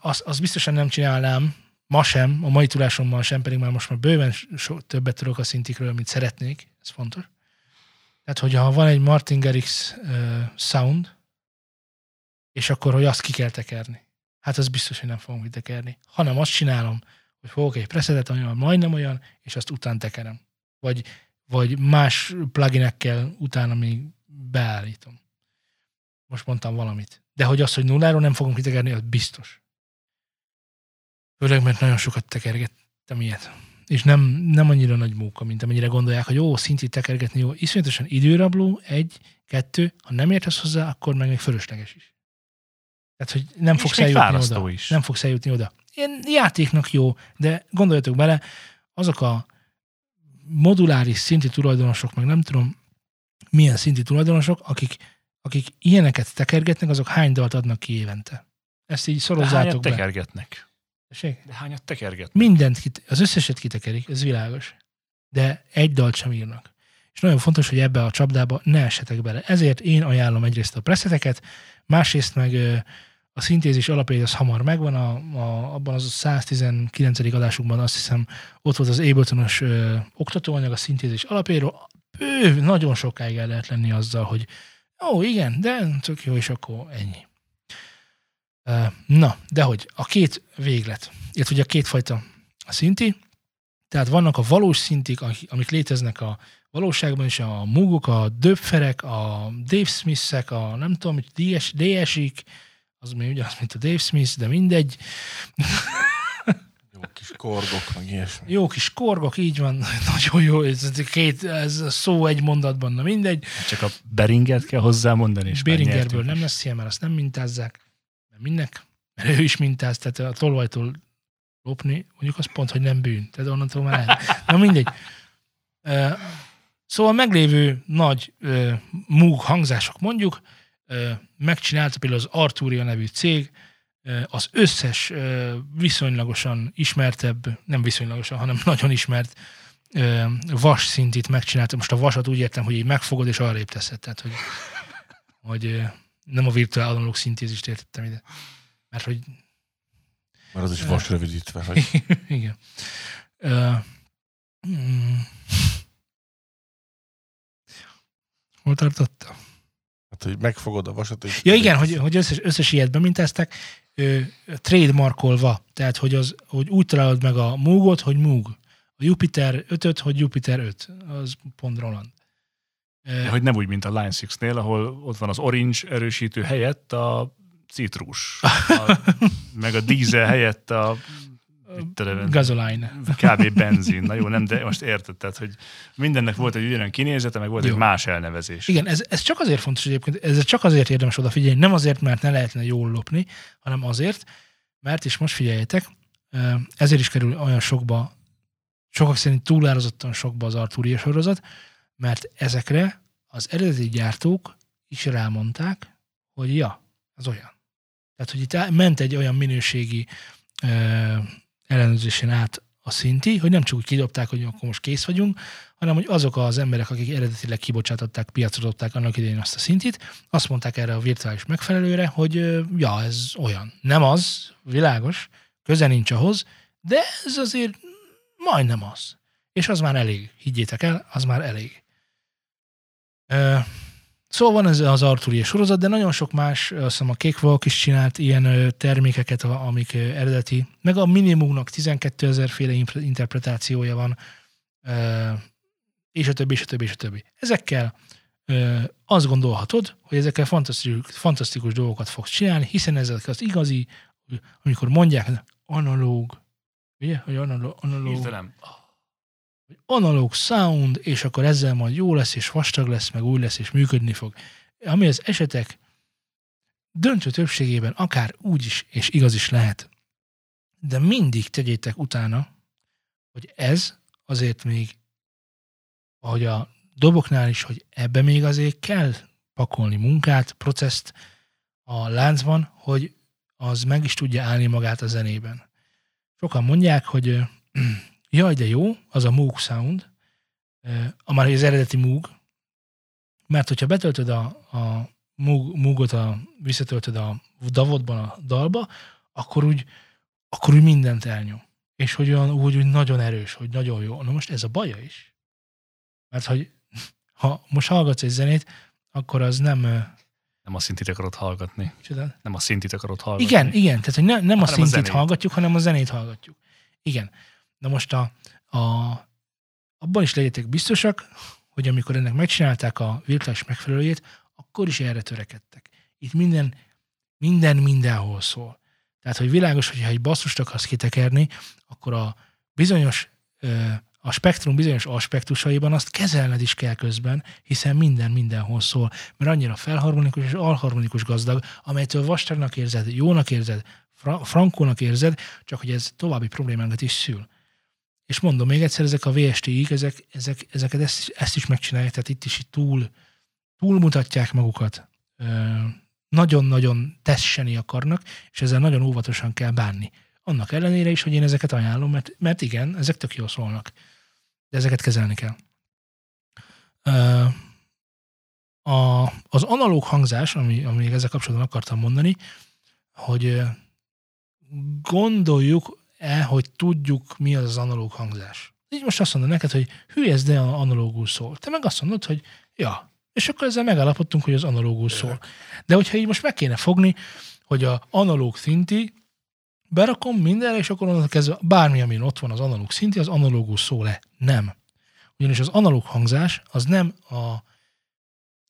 azt, azt biztosan nem csinálnám, ma sem, a mai tudásommal sem, pedig már most már bőven so, többet tudok a szintikről, mint szeretnék. Ez fontos. Tehát, hogyha van egy Martin Garrix uh, sound, és akkor, hogy azt ki kell tekerni. Hát az biztos, hogy nem fogom kitekerni. Hanem azt csinálom, hogy fogok egy preszetet, ami majdnem olyan, és azt után tekerem. Vagy, vagy más pluginekkel utána még beállítom. Most mondtam valamit. De hogy az, hogy nulláról nem fogom kitekerni, az biztos. Főleg, mert nagyon sokat tekergettem ilyet. És nem, nem annyira nagy móka, mint amennyire gondolják, hogy jó, szintét tekergetni, jó, iszonyatosan időrabló, egy, kettő, ha nem értesz hozzá, akkor meg még fölösleges is. Tehát, hogy nem És fogsz eljutni oda. is. Nem fogsz eljutni oda. Ilyen játéknak jó, de gondoljatok bele, azok a moduláris szinti tulajdonosok, meg nem tudom, milyen szinti tulajdonosok, akik, akik ilyeneket tekergetnek, azok hány dalt adnak ki évente. Ezt így szorozzátok hányat be. tekergetnek? Tessék? De hányat tekergetnek? Mindent, kit- az összeset kitekerik, ez világos. De egy dalt sem írnak. És nagyon fontos, hogy ebbe a csapdába ne essetek bele. Ezért én ajánlom egyrészt a preszeteket, másrészt meg a szintézis alapja az hamar megvan, a, a, abban az 119. adásunkban azt hiszem ott volt az Ableton-os ö, oktatóanyag a szintézis alapjáról, bő, nagyon sokáig el lehet lenni azzal, hogy ó, igen, de tök jó, és akkor ennyi. Na, de hogy a két véglet, illetve ugye a kétfajta szinti, tehát vannak a valós szintik, amik léteznek a valóságban is, a múgok, a döpferek, a Dave Smith-ek, a nem tudom, DS, DS-ik, az még ugyanaz, mint a Dave Smith, de mindegy. [laughs] Jó kis korgok, meg ilyesmi. Jó kis korgok, így van, [laughs] nagyon jó, ez, két ez a szó egy mondatban, na mindegy. Csak a Beringert kell hozzámondani, és nyertünk nem lesz ilyen, mert azt nem mintázzák. Nem mindnek, mert ő is mintáz, tehát a tolvajtól lopni, mondjuk az pont, hogy nem bűn. Tehát onnantól már lehet. Na mindegy. Szóval meglévő nagy Moog hangzások mondjuk, megcsinálta például az Arturia nevű cég, az összes viszonylagosan ismertebb, nem viszonylagosan, hanem [laughs] nagyon ismert vas szintit megcsinálta. Most a vasat úgy értem, hogy így megfogod és arrébb teszed. Tehát, hogy, hogy nem a virtuál analóg szintézist értettem ide. Mert hogy Mert az is vas rövidítve, hogy [laughs] igen. Mm. Hol tartottam? hát, hogy megfogod a vasat, és... Ja igen, hogy, hogy összes, összes ilyet bemintáztak, ö, trademarkolva, tehát hogy, az, hogy úgy találod meg a Moogot, hogy Moog. A Jupiter 5 hogy Jupiter 5. Az pont Roland. De hogy nem úgy, mint a Line 6-nél, ahol ott van az orange erősítő helyett a citrus, a, [laughs] meg a dízel helyett a tudom én, Gasoline. kb. benzin. Na jó, nem, de most érted, tehát, hogy mindennek volt egy ugyanolyan kinézete, meg volt Jó. egy más elnevezés. Igen, ez, ez csak azért fontos egyébként, ez csak azért érdemes odafigyelni, nem azért, mert ne lehetne jól lopni, hanem azért, mert, és most figyeljetek, ezért is kerül olyan sokba, sokak szerint túlárazottan sokba az Arturia sorozat, mert ezekre az eredeti gyártók is rámondták, hogy ja, az olyan. Tehát, hogy itt ment egy olyan minőségi ö, ellenőrzésen át a szinti, hogy nem csak úgy kidobták, hogy akkor most kész vagyunk, hanem hogy azok az emberek, akik eredetileg kibocsátották, piacra dobták annak idején azt a szintit, azt mondták erre a virtuális megfelelőre, hogy ja, ez olyan. Nem az, világos, köze nincs ahhoz, de ez azért majdnem az. És az már elég, higgyétek el, az már elég. Ö, Szóval van ez az Arturia sorozat, de nagyon sok más, azt hiszem a Cakewalk is csinált ilyen termékeket, amik eredeti, meg a minimumnak 12 ezer féle interpretációja van, és a többi, és a többi, és a többi. Ezekkel azt gondolhatod, hogy ezekkel fantasztikus, fantasztikus dolgokat fogsz csinálni, hiszen ezek az igazi, amikor mondják, analóg, ugye, hogy analóg, analóg, Hirtelen. Hogy analóg sound, és akkor ezzel majd jó lesz, és vastag lesz, meg új lesz, és működni fog. Ami az esetek döntő többségében akár úgy is, és igaz is lehet. De mindig tegyétek utána, hogy ez azért még, ahogy a doboknál is, hogy ebbe még azért kell pakolni munkát, processzt a láncban, hogy az meg is tudja állni magát a zenében. Sokan mondják, hogy jaj, de jó, az a Moog Sound, a már az eredeti Moog, mert hogyha betöltöd a, a Moog, Moogot, a, visszatöltöd a davodban a dalba, akkor úgy, akkor úgy mindent elnyom. És hogy olyan, úgy, úgy nagyon erős, hogy nagyon jó. Na most ez a baja is. Mert hogy [laughs] ha most hallgatsz egy zenét, akkor az nem... Nem a szintit akarod hallgatni. Csodád? Nem a szintit akarod hallgatni. Igen, igen, tehát hogy ne, nem a Hanem a szintit zenét. hallgatjuk, hanem a zenét hallgatjuk. Igen. Na most a, a, abban is legyetek biztosak, hogy amikor ennek megcsinálták a virtuális megfelelőjét, akkor is erre törekedtek. Itt minden, minden mindenhol szól. Tehát, hogy világos, hogyha egy basszust akarsz kitekerni, akkor a bizonyos, a spektrum bizonyos aspektusaiban azt kezelned is kell közben, hiszen minden mindenhol szól, mert annyira felharmonikus és alharmonikus gazdag, amelytől vastagnak érzed, jónak érzed, fra- frankónak érzed, csak hogy ez további problémákat is szül. És mondom még egyszer, ezek a VST-ik, ezek, ezek, ezeket ezt, ezt is megcsinálják, tehát itt is túl, túlmutatják magukat. Nagyon-nagyon tesseni akarnak, és ezzel nagyon óvatosan kell bánni. Annak ellenére is, hogy én ezeket ajánlom, mert, mert igen, ezek tök jól szólnak. De ezeket kezelni kell. A, az analóg hangzás, ami, ami ezzel kapcsolatban akartam mondani, hogy ö, gondoljuk-e, hogy tudjuk, mi az az analóg hangzás. Így most azt mondom neked, hogy hülyezd el analógul szól. Te meg azt mondod, hogy ja. És akkor ezzel megállapodtunk, hogy az analógul szól. De hogyha így most meg kéne fogni, hogy a analóg szinti, berakom mindenre, és akkor onnantól kezdve bármi, amin ott van az analóg szinti, az analógus szól-e? Nem. Ugyanis az analóg hangzás az nem a...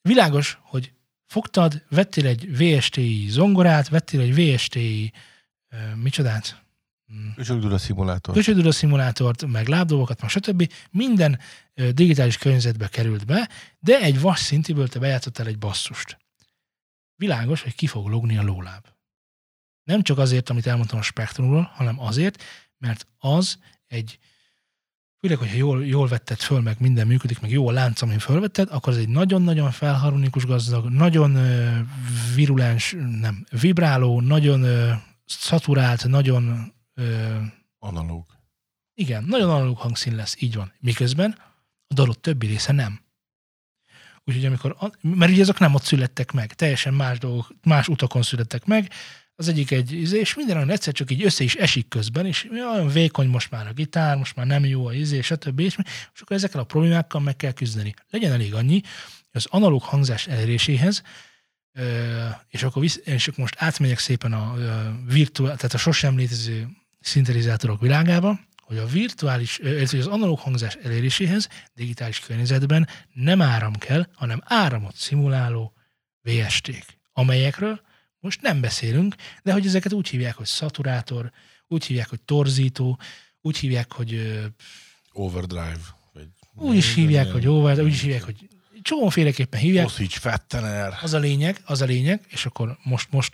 Világos, hogy fogtad, vettél egy VST-i zongorát, vettél egy VST-i uh, micsodát? Mm. Köcsögdula szimulátor. Köcsödőr szimulátort, meg lábdobokat, meg stb. Minden digitális környezetbe került be, de egy vas szintiből te bejátszottál egy basszust. Világos, hogy ki fog logni a lóláb. Nem csak azért, amit elmondtam a spektrumról, hanem azért, mert az egy, főleg, hogyha jól, jól vetted föl, meg minden működik, meg jó a lánc, amin fölvetted, akkor ez egy nagyon-nagyon felharmonikus gazdag, nagyon virulens, nem, vibráló, nagyon szaturált, nagyon ö, Analóg. igen, nagyon analóg hangszín lesz, így van. Miközben a dalok többi része nem. Úgyhogy amikor, mert ugye ezek nem ott születtek meg, teljesen más dolgok, más utakon születtek meg, az egyik egy, és minden olyan egyszer csak így össze is esik közben, és olyan vékony most már a gitár, most már nem jó a izé, stb. És, és akkor ezekkel a problémákkal meg kell küzdeni. Legyen elég annyi, hogy az analóg hangzás eléréséhez, és akkor, visz, és akkor most átmegyek szépen a virtuál, tehát a sosem létező szintetizátorok világába, hogy a virtuális, illetve az analóg hangzás eléréséhez digitális környezetben nem áram kell, hanem áramot szimuláló VST-k, amelyekről most nem beszélünk, de hogy ezeket úgy hívják, hogy szaturátor, úgy hívják, hogy torzító, úgy hívják, hogy Overdrive. Vagy úgy is hívják, hogy over, úgy is hívják, hogy csomóféleképpen hívják. Oszíts Fettener. Az a lényeg, az a lényeg, és akkor most, most,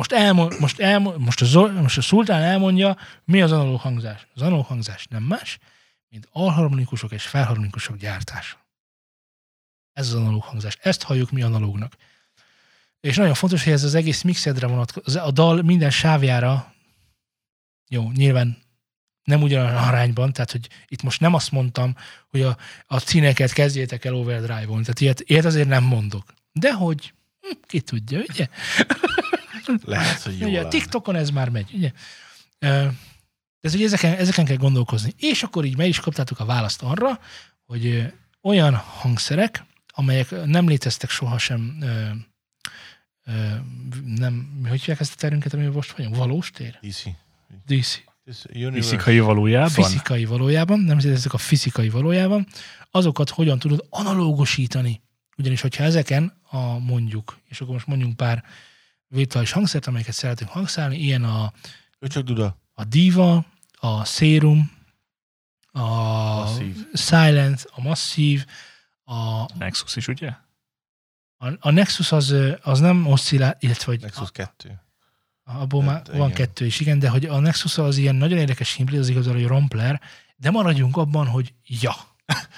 most, elmond, most, elmond, most, a, most a szultán elmondja, mi az analóg hangzás. Az analóg hangzás nem más, mint alharmonikusok és felharmonikusok gyártása. Ez az analóg hangzás. Ezt halljuk mi analógnak. És nagyon fontos, hogy ez az egész mixedre vonatkozik. A dal minden sávjára, jó, nyilván nem ugyanolyan arányban, tehát hogy itt most nem azt mondtam, hogy a, a színeket kezdjétek el overdrive-on, tehát ilyet, ilyet azért nem mondok. De hogy hm, ki tudja, ugye? [laughs] Lehet, hogy jó ugye a TikTokon ez már megy, ugye? Ez ugye ezeken, ezeken kell gondolkozni. És akkor így meg is kaptátok a választ arra, hogy olyan hangszerek, amelyek nem léteztek sohasem, ö, ö, nem, hogy hívják ezt a terünket, amiben most vagyunk? Valós tér? DC. DC. Fizikai valójában? Fizikai valójában, nem ezek a fizikai valójában, azokat hogyan tudod analógosítani. Ugyanis, hogyha ezeken a mondjuk, és akkor most mondjunk pár virtuális hangszert, amelyeket szeretünk hangszálni, ilyen a, Köcsög Duda. a Diva, a Serum, a Masszív. Silent, a Massive, a, Nexus is, ugye? a, a Nexus az, az nem oszcillál, illetve hogy Nexus 2. abból már Hát, van igen. kettő is, igen, de hogy a Nexus az ilyen nagyon érdekes himpli, az igazán, hogy rompler, de maradjunk abban, hogy ja. [laughs]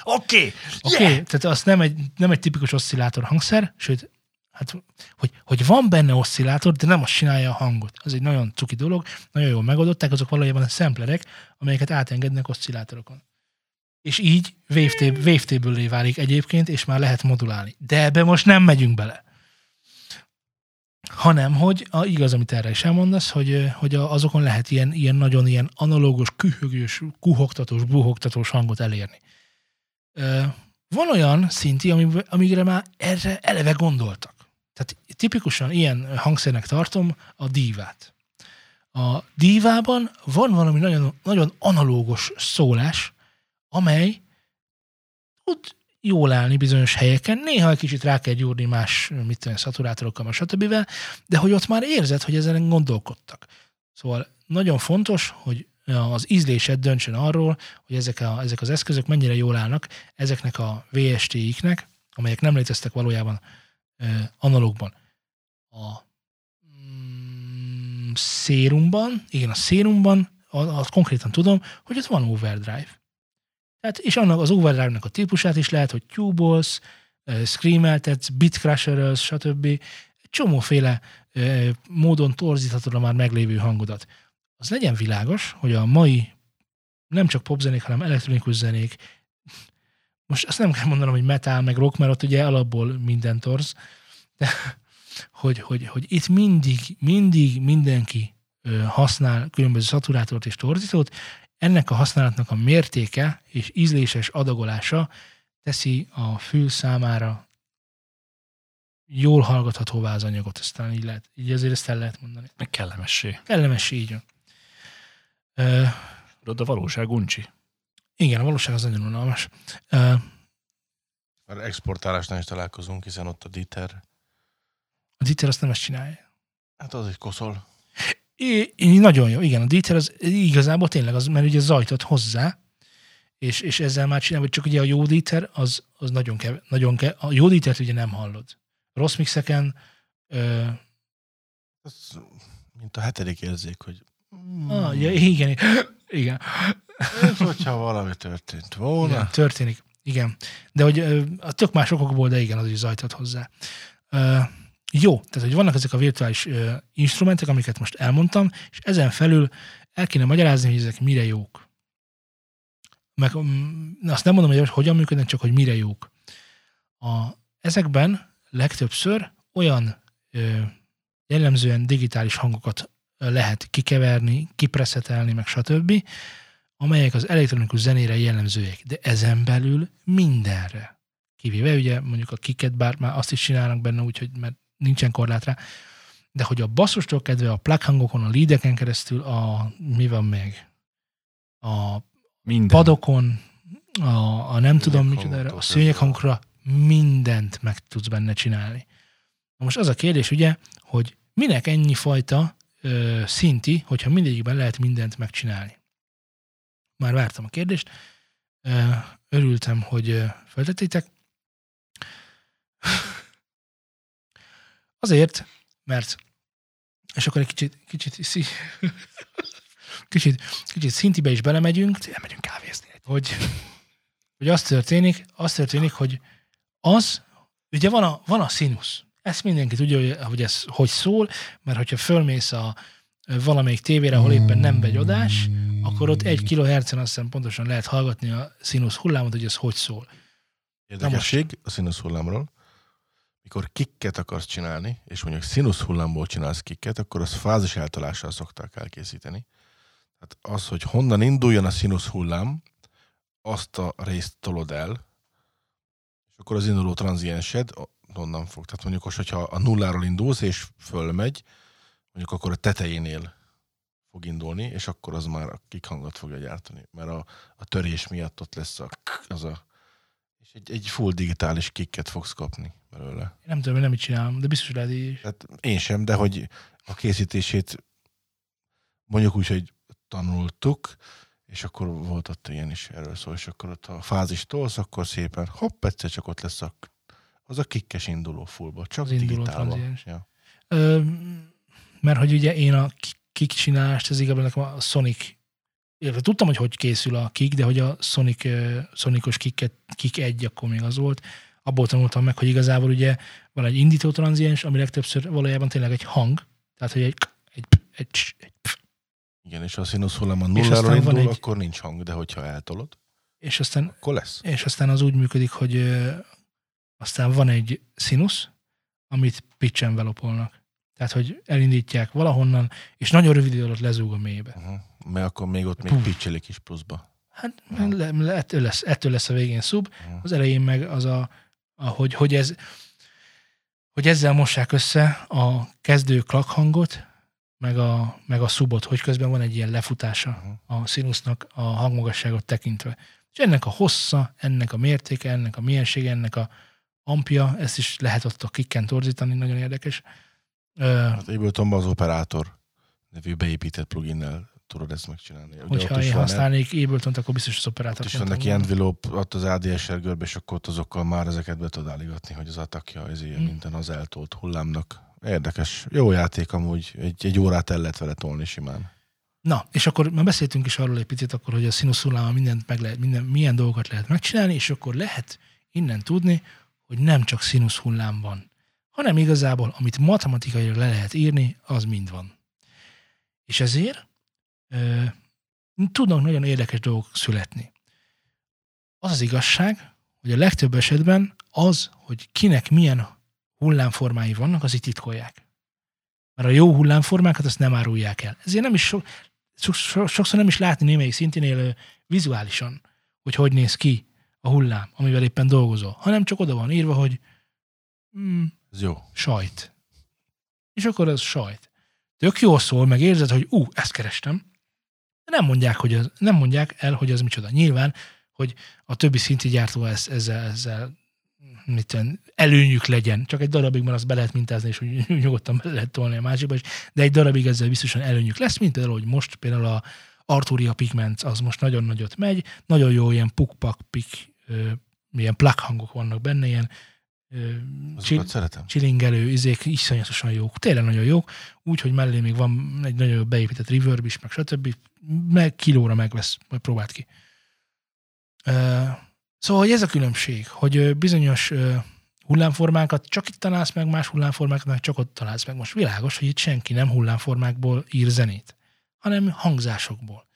Oké! Okay. Oké, okay, tehát az nem egy, nem egy tipikus oszcillátor hangszer, sőt, hát, hogy, hogy van benne oszcillátor, de nem azt csinálja a hangot. Az egy nagyon cuki dolog, nagyon jól megoldották, azok valójában a szemplerek, amelyeket átengednek oszcillátorokon. És így wavetable, wavetable válik egyébként, és már lehet modulálni. De ebbe most nem megyünk bele. Hanem, hogy a, igaz, amit erre is elmondasz, hogy, hogy azokon lehet ilyen, ilyen nagyon ilyen analógos, kühögős, kuhogtatós, buhogtatós hangot elérni. Van olyan szinti, ami- amire már erre eleve gondoltak. Tehát tipikusan ilyen hangszernek tartom a dívát. A dívában van valami nagyon, nagyon analógos szólás, amely tud jól állni bizonyos helyeken, néha egy kicsit rá kell gyúrni más, mit tudom, szaturátorokkal, stb. de hogy ott már érzed, hogy ezen gondolkodtak. Szóval nagyon fontos, hogy az ízlésed döntsön arról, hogy ezek, a, ezek az eszközök mennyire jól állnak ezeknek a VST-iknek, amelyek nem léteztek valójában analógban. A mm, szérumban, igen, a szérumban, azt konkrétan tudom, hogy ott van overdrive. Tehát, és annak az overdrive-nak a típusát is lehet, hogy tubalsz, screameltetsz, bitcrusherölsz, stb. Egy csomóféle módon torzíthatod a már meglévő hangodat. Az legyen világos, hogy a mai nem csak popzenék, hanem elektronikus zenék, most azt nem kell mondanom, hogy metal, meg rock, mert ott ugye alapból minden torz, de, hogy, hogy, hogy itt mindig, mindig mindenki használ különböző szaturátort és torzítót, ennek a használatnak a mértéke és ízléses adagolása teszi a fül számára jól hallgathatóvá az anyagot, aztán így lehet, így azért ezt el lehet mondani. Meg kellemessé. Kellemes így van. Ö, Tudod, a valóság uncsi. Igen, a valóság az nagyon unalmas. Ö, Már exportálásnál is találkozunk, hiszen ott a Dieter, a Dieter azt nem ezt csinálja. hát az egy koszol. É, é, nagyon jó, igen, a Dieter az igazából tényleg az, mert ugye zajtot hozzá, és, és ezzel már csinál, vagy csak ugye a jó Dieter, az, az nagyon kev, nagyon kev, a jó Dietert ugye nem hallod. Rossz mixeken, ö, Ez, mint a hetedik érzék, hogy ah, ja, igen, igen, ez, hogyha valami történt volna. igen, történik, igen. De hogy a tök más okokból, de igen, az is zajtot hozzá. Ö, jó, tehát hogy vannak ezek a virtuális ö, instrumentek, amiket most elmondtam, és ezen felül el kéne magyarázni, hogy ezek mire jók. Meg mm, azt nem mondom, hogy hogyan működnek, csak hogy mire jók. A, ezekben legtöbbször olyan ö, jellemzően digitális hangokat lehet kikeverni, kipresszetelni, meg stb., amelyek az elektronikus zenére jellemzőek, de ezen belül mindenre. Kivéve ugye mondjuk a kiket, bár már azt is csinálnak benne, úgyhogy mert nincsen korlát rá, de hogy a basszustól kedve a plug hangokon, a leadeken keresztül, a mi van még? A Minden. padokon, a, a nem tudom micsoda, a szőnyeghangokra mindent meg tudsz benne csinálni. Na most az a kérdés ugye, hogy minek ennyi fajta ö, szinti, hogyha mindegyikben lehet mindent megcsinálni. Már vártam a kérdést, örültem, hogy feltettétek. Azért, mert és akkor egy kicsit, kicsit, kicsit, kicsit szintibe is belemegyünk, elmegyünk kávézni. Hogy, hogy az történik, az történik, hogy az, ugye van a, van a színusz. Ezt mindenki tudja, hogy ez hogy szól, mert hogyha fölmész a valamelyik tévére, ahol éppen nem megy adás, akkor ott egy kilohertzen azt hiszem pontosan lehet hallgatni a színusz hullámot, hogy ez hogy szól. Érdekesség a színusz hullámról. Mikor kikket akarsz csinálni, és mondjuk színusz hullámból csinálsz kikket, akkor az fázis eltalással szokták elkészíteni. Tehát az, hogy honnan induljon a színusz hullám, azt a részt tolod el, és akkor az induló tranziensed onnan fog. Tehát mondjuk most, hogyha a nulláról indulsz, és fölmegy, mondjuk akkor a tetejénél fog indulni, és akkor az már a kick hangot fogja gyártani. Mert a, a törés miatt ott lesz a, az a és egy, egy full digitális kicket fogsz kapni belőle. Én nem tudom, én nem így csinálom, de biztos hogy lehet így is. Tehát én sem, de hogy a készítését mondjuk úgy, hogy tanultuk, és akkor volt ott ilyen is erről szó, és akkor ott a fázis tolsz, akkor szépen hopp, egyszer csak ott lesz a, az a kikkes induló fullba, csak Az digitálban. Ja. Ö, mert hogy ugye én a ki- kick csinálást, ez igazából nekem a Sonic illetve tudtam, hogy hogy készül a kick, de hogy a Sonic, Sonicos kicket, kick 1 akkor még az volt, abból tanultam meg, hogy igazából ugye van egy indító tranziens, ami legtöbbször valójában tényleg egy hang, tehát hogy egy egy, egy, egy, egy Igen, és ha a színusz hullám a És nulláról indul, egy- akkor nincs hang, de hogyha eltolod, és aztán akkor lesz. és aztán az úgy működik, hogy ö, aztán van egy színusz, amit pitch envelopolnak. Tehát, hogy elindítják valahonnan, és nagyon rövid idő alatt lezúg a mélybe. Uh-huh. Mert akkor még ott még Puh. picselik is pluszba. Hát le, le, ettől, lesz, ettől lesz a végén szub, Uh-huh. az elején meg az a, a hogy, hogy, ez, hogy ezzel mossák össze a kezdő klakhangot, meg a, meg a szubot, hogy közben van egy ilyen lefutása Uh-huh. a színusznak a hangmagasságot tekintve. És ennek a hossza, ennek a mértéke, ennek a miensége, ennek a ampja, ezt is lehet ott a kicken torzítani, nagyon érdekes. Ö, Hát Abletonban az operátor nevű beépített pluginnel tudod ezt megcsinálni. Ugye hogyha én használnék Ableton-t, akkor biztos az operátor. Ott is van neki envelope, ott az ADSR görbe, és akkor ott azokkal már ezeket be tud állítani, hogy az atakja ez ilyen Hmm. minden az eltolt hullámnak. Érdekes. Jó játék amúgy. Egy, egy órát el lehet vele tolni simán. Na, és akkor már beszéltünk is arról egy picit, akkor, hogy a színusz hullámmal mindent meg lehet, minden, milyen dolgokat lehet megcsinálni, és akkor lehet innen tudni, hogy nem csak színusz hullám van, hanem igazából, amit matematikailag le lehet írni, az mind van. És ezért ö, tudnak nagyon érdekes dolgok születni. Az az igazság, hogy a legtöbb esetben az, hogy kinek milyen hullámformái vannak, az itt titkolják. Mert a jó hullámformákat azt nem árulják el. Ezért nem is so, so, so, sokszor nem is látni némelyik szintinél ö, vizuálisan, hogy hogy néz ki a hullám, amivel éppen dolgozol, hanem csak oda van írva, hogy mm, Ez jó. sajt. És akkor az sajt. Tök jól szól, meg érzed, hogy ú, ezt kerestem. De nem mondják, hogy az, nem mondják el, hogy az micsoda. Nyilván, hogy a többi szinti gyártó ez, ezzel, ezzel mit előnyük legyen. Csak egy darabig, mert azt be lehet mintázni, és úgy [laughs] nyugodtan be lehet tolni a másikba is, de egy darabig ezzel biztosan előnyük lesz, mint például, hogy most például a Arturia Pigments az most nagyon nagyot megy, nagyon jó ilyen puk-pak, pik, ilyen plug hangok vannak benne, ilyen csil- szeretem. csilingelő izék iszonyatosan jók, tényleg nagyon jók, úgyhogy mellé még van egy nagyon jó beépített reverb is, meg stb. Meg kilóra megvesz, majd próbált ki. Szóval, hogy ez a különbség, hogy bizonyos hullámformákat csak itt találsz meg, más hullámformákat meg csak ott találsz meg. Most világos, hogy itt senki nem hullámformákból ír zenét, hanem hangzásokból.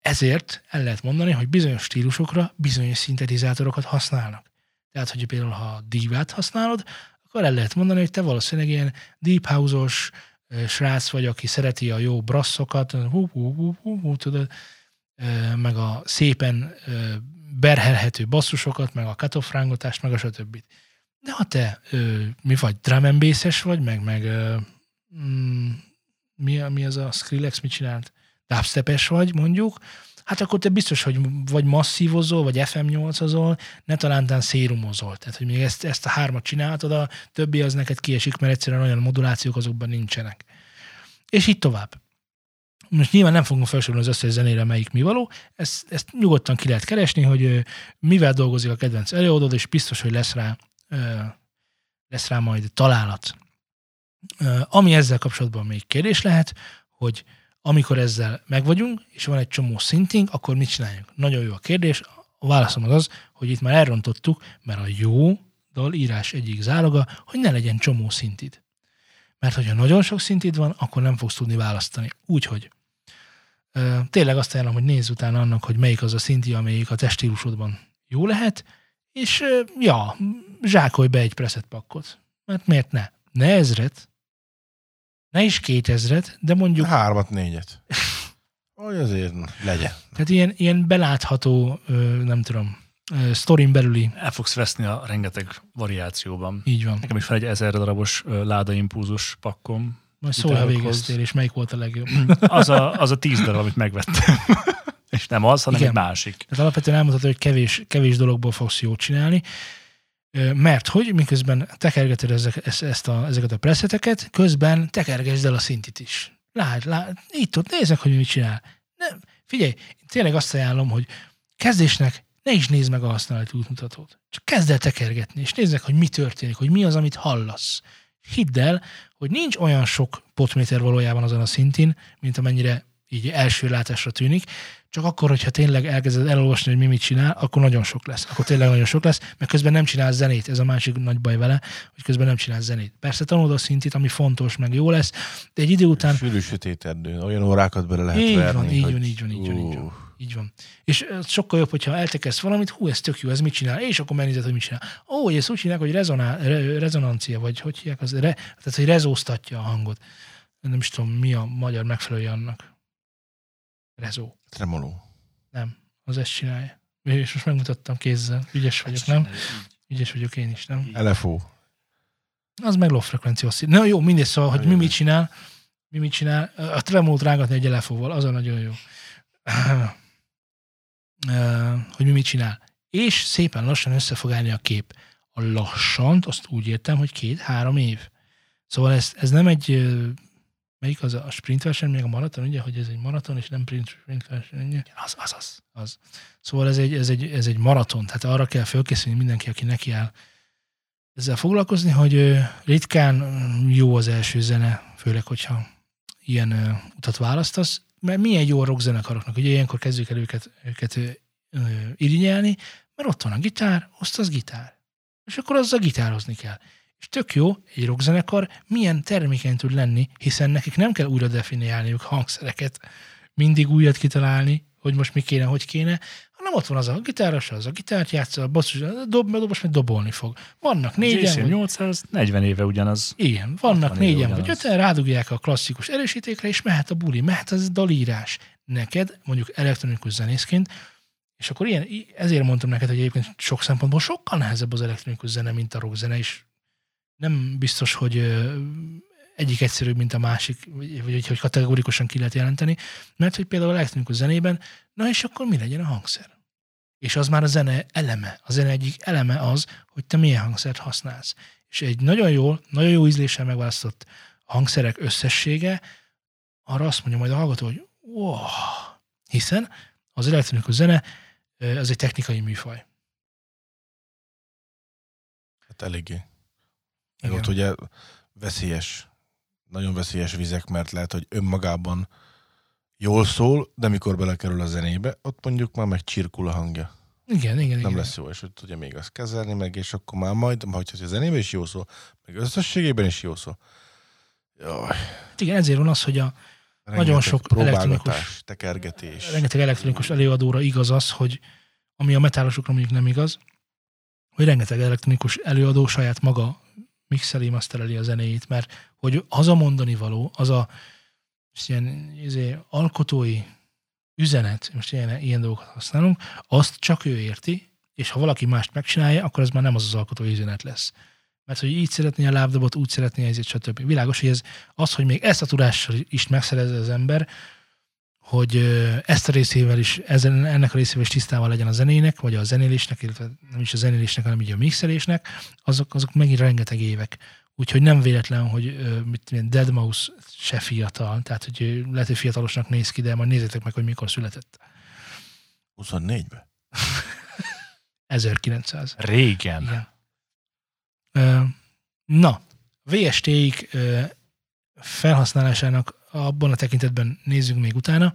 Ezért el lehet mondani, hogy bizonyos stílusokra bizonyos szintetizátorokat használnak. Tehát, hogy például ha a divát használod, akkor el lehet mondani, hogy te valószínűleg ilyen deep house-os srác vagy, aki szereti a jó brasszokat, hú, hú, hú, hú, hú, tudod, meg a szépen berhelhető basszusokat, meg a katofrángotást, meg a stb. De ha te ö, mi vagy, drum and bass-es vagy, meg, meg ö, mm, mi, mi az a Skrillex, mit csinált? Dubstepes vagy, mondjuk, hát akkor te biztos, hogy vagy masszívozol, vagy FM8-azol, ne talántán szérumozol. Tehát, hogy még ezt, ezt a hármat csináltad, a többi az neked kiesik, mert egyszerűen olyan modulációk azokban nincsenek. És így tovább. Most nyilván nem fogunk felsorolni az összes zenére, melyik mi való, ezt, ezt nyugodtan ki lehet keresni, hogy mivel dolgozik a kedvenc előadód, és biztos, hogy lesz rá, lesz rá majd találat. Ami ezzel kapcsolatban még kérdés lehet, hogy amikor ezzel megvagyunk, és van egy csomó szintink, akkor mit csináljunk? Nagyon jó a kérdés. A válaszom az az, hogy itt már elrontottuk, mert a jó dalírás egyik záloga, hogy ne legyen csomó szintid. Mert hogyha nagyon sok szintid van, akkor nem fogsz tudni választani. Úgyhogy tényleg azt ajánlom, hogy nézz utána annak, hogy melyik az a szinti, amelyik a testílusodban jó lehet, és ja, zsákolj be egy preset pakkot. Mert miért ne? Ne ezret, ne is kétezret, de mondjuk Hármat, négyet. Hogy azért legyen. Tehát ilyen, ilyen belátható, nem tudom, sztorin belüli, El fogsz veszni a rengeteg variációban. így van. Nekem is fel egy ezer darabos ö, ládaimpulzus pakkom. Majd szól, ha végeztél, és melyik volt a legjobb. [laughs] Az a, az a tíz darab, amit megvettem. [laughs] És nem az, hanem Igen. egy másik. Tehát alapvetően elmondható, hogy kevés, kevés dologból fogsz jót csinálni, mert hogy miközben tekergeted ezek, ezt, a, ezeket a preseteket, közben tekergesd el a szintit is. Lát, lát, itt ott nézzek, hogy mit csinál. Nem, figyelj, én tényleg azt ajánlom, hogy kezdésnek ne is nézd meg a használati útmutatót. Csak kezd el tekergetni, és nézd meg, hogy mi történik, hogy mi az, amit hallasz. Hidd el, hogy nincs olyan sok potméter valójában azon a szintin, mint amennyire így első látásra tűnik, csak akkor, hogyha tényleg elkezded elolvasni, hogy mi mit csinál, akkor nagyon sok lesz. Akkor tényleg nagyon sok lesz, mert közben nem csinál zenét. Ez a másik nagy baj vele, hogy közben nem csinál zenét. Persze tanulod a szintit, ami fontos, meg jó lesz, de egy idő után Sűrű sötét. Olyan órákat bele lehet Így verni. van, így hogy- van, így van, így van, így van. Így van. És sokkal jobb, hogyha eltekezd valamit, hú, ez tök jó, ez mit csinál, és akkor megnézed, hogy mit csinál. Ó, hogy ezt úgy csinálják, hogy rezonál, re, rezonancia, vagy hogy hívják, az, re, tehát hogy rezóztatja a hangot. Nem is tudom, mi a magyar megfelelője annak. Rezó. Tremoló. Nem, az ezt csinálja. És most megmutattam kézzel. Ügyes vagyok, nem? Ügyes vagyok én is, nem? LFO. Az meg low frekvencia szín. Na jó, mindegy, szóval, hogy mi mit csinál, mi mit csinál. A tremót rágatni egy elefóval, az a nagyon jó. Hogy mi mit csinál. És szépen lassan össze fog állni a kép. A lassant, azt úgy értem, hogy két-három év. Szóval ez, ez nem egy, melyik az a sprint verseny, még a maraton, ugye, hogy ez egy maraton, és nem sprint sprint verseny, ugye? Az, az, az, az. Szóval ez egy, ez, egy, ez egy maraton, tehát arra kell fölkészülni mindenki, aki neki áll ezzel foglalkozni, hogy ritkán ö, jó az első zene, főleg, hogyha ilyen utat választasz, mert milyen jó a rock zenekaroknak, ugye ilyenkor kezdjük el őket, őket irigyelni, mert ott van a gitár, azt az gitár. És akkor azzal gitározni kell. És tök jó, egy rockzenekar milyen termékeny tud lenni, hiszen nekik nem kell újra definiálniuk hangszereket, mindig újat kitalálni, hogy most mi kéne, hogy kéne, hanem ott van az a gitáros, az a gitárt játsza, a basszus, a dob, a dobos meg dobolni fog. Vannak négyen, vagy, 800 40 éve ugyanaz. igen, vannak 60 éve négyen vagy öten, rádugják a klasszikus erősítékre, és mehet a buli, mehet az dalírás. Neked, mondjuk elektronikus zenészként, és akkor ilyen, ezért mondtam neked, hogy egyébként sok szempontból sokkal nehezebb az elektronikus zene, mint a rockzene, és nem biztos, hogy egyik egyszerűbb, mint a másik, vagy, vagy hogy kategorikusan ki lehet jelenteni, mert hogy például elektronikus zenében, na és akkor mi legyen a hangszer? És az már a zene eleme. A zene egyik eleme az, hogy te milyen hangszert használsz. És egy nagyon jól, nagyon jó ízléssel megválasztott hangszerek összessége, arra azt mondja majd a hallgató, hogy wow, hiszen az elektronikus zene az egy technikai műfaj. Hát eléggé. Igen. ott ugye veszélyes, nagyon veszélyes vizek, mert lehet, hogy önmagában jól szól, de mikor belekerül a zenébe, ott mondjuk már megcsirkul a hangja. Igen, igen, Nem igen. lesz jó, és hogy tudja még azt kezelni meg, és akkor már majd, hogyha a zenébe is jó szól, meg összességében is jó szól. Jaj, Hát Igen, ezért van az, hogy a rengeteg sok próbálgatás, elektronikus- tekergetés. rengeteg elektronikus előadóra igaz az, hogy ami a metálosokra mondjuk nem igaz, hogy rengeteg elektronikus előadó saját maga mixeli, masztereli a zenéjét, mert hogy az a mondani való, az a ilyen izé, alkotói üzenet, most ilyen, ilyen dolgokat használunk, azt csak ő érti, és ha valaki mást megcsinálja, akkor ez már nem az az alkotói üzenet lesz. Mert hogy így szeretné a lábdobot, úgy szeretné ezért, stb. Világos, hogy ez az, hogy még ezt a tudással is megszerezze az ember, hogy ezt a részével is, ezen, ennek a részével is tisztában legyen a zenének, vagy a zenélésnek, illetve nem is a zenélésnek, hanem így a mixelésnek, azok, azok megint rengeteg évek. Úgyhogy nem véletlen, hogy mit Dead Mouse se fiatal, tehát hogy lehet, hogy fiatalosnak néz ki, de majd nézzétek meg, hogy mikor született. 24-ben? 1900. [laughs] Régen. Igen. Ö, na, VST-ik ö, felhasználásának abban a tekintetben nézzünk még utána,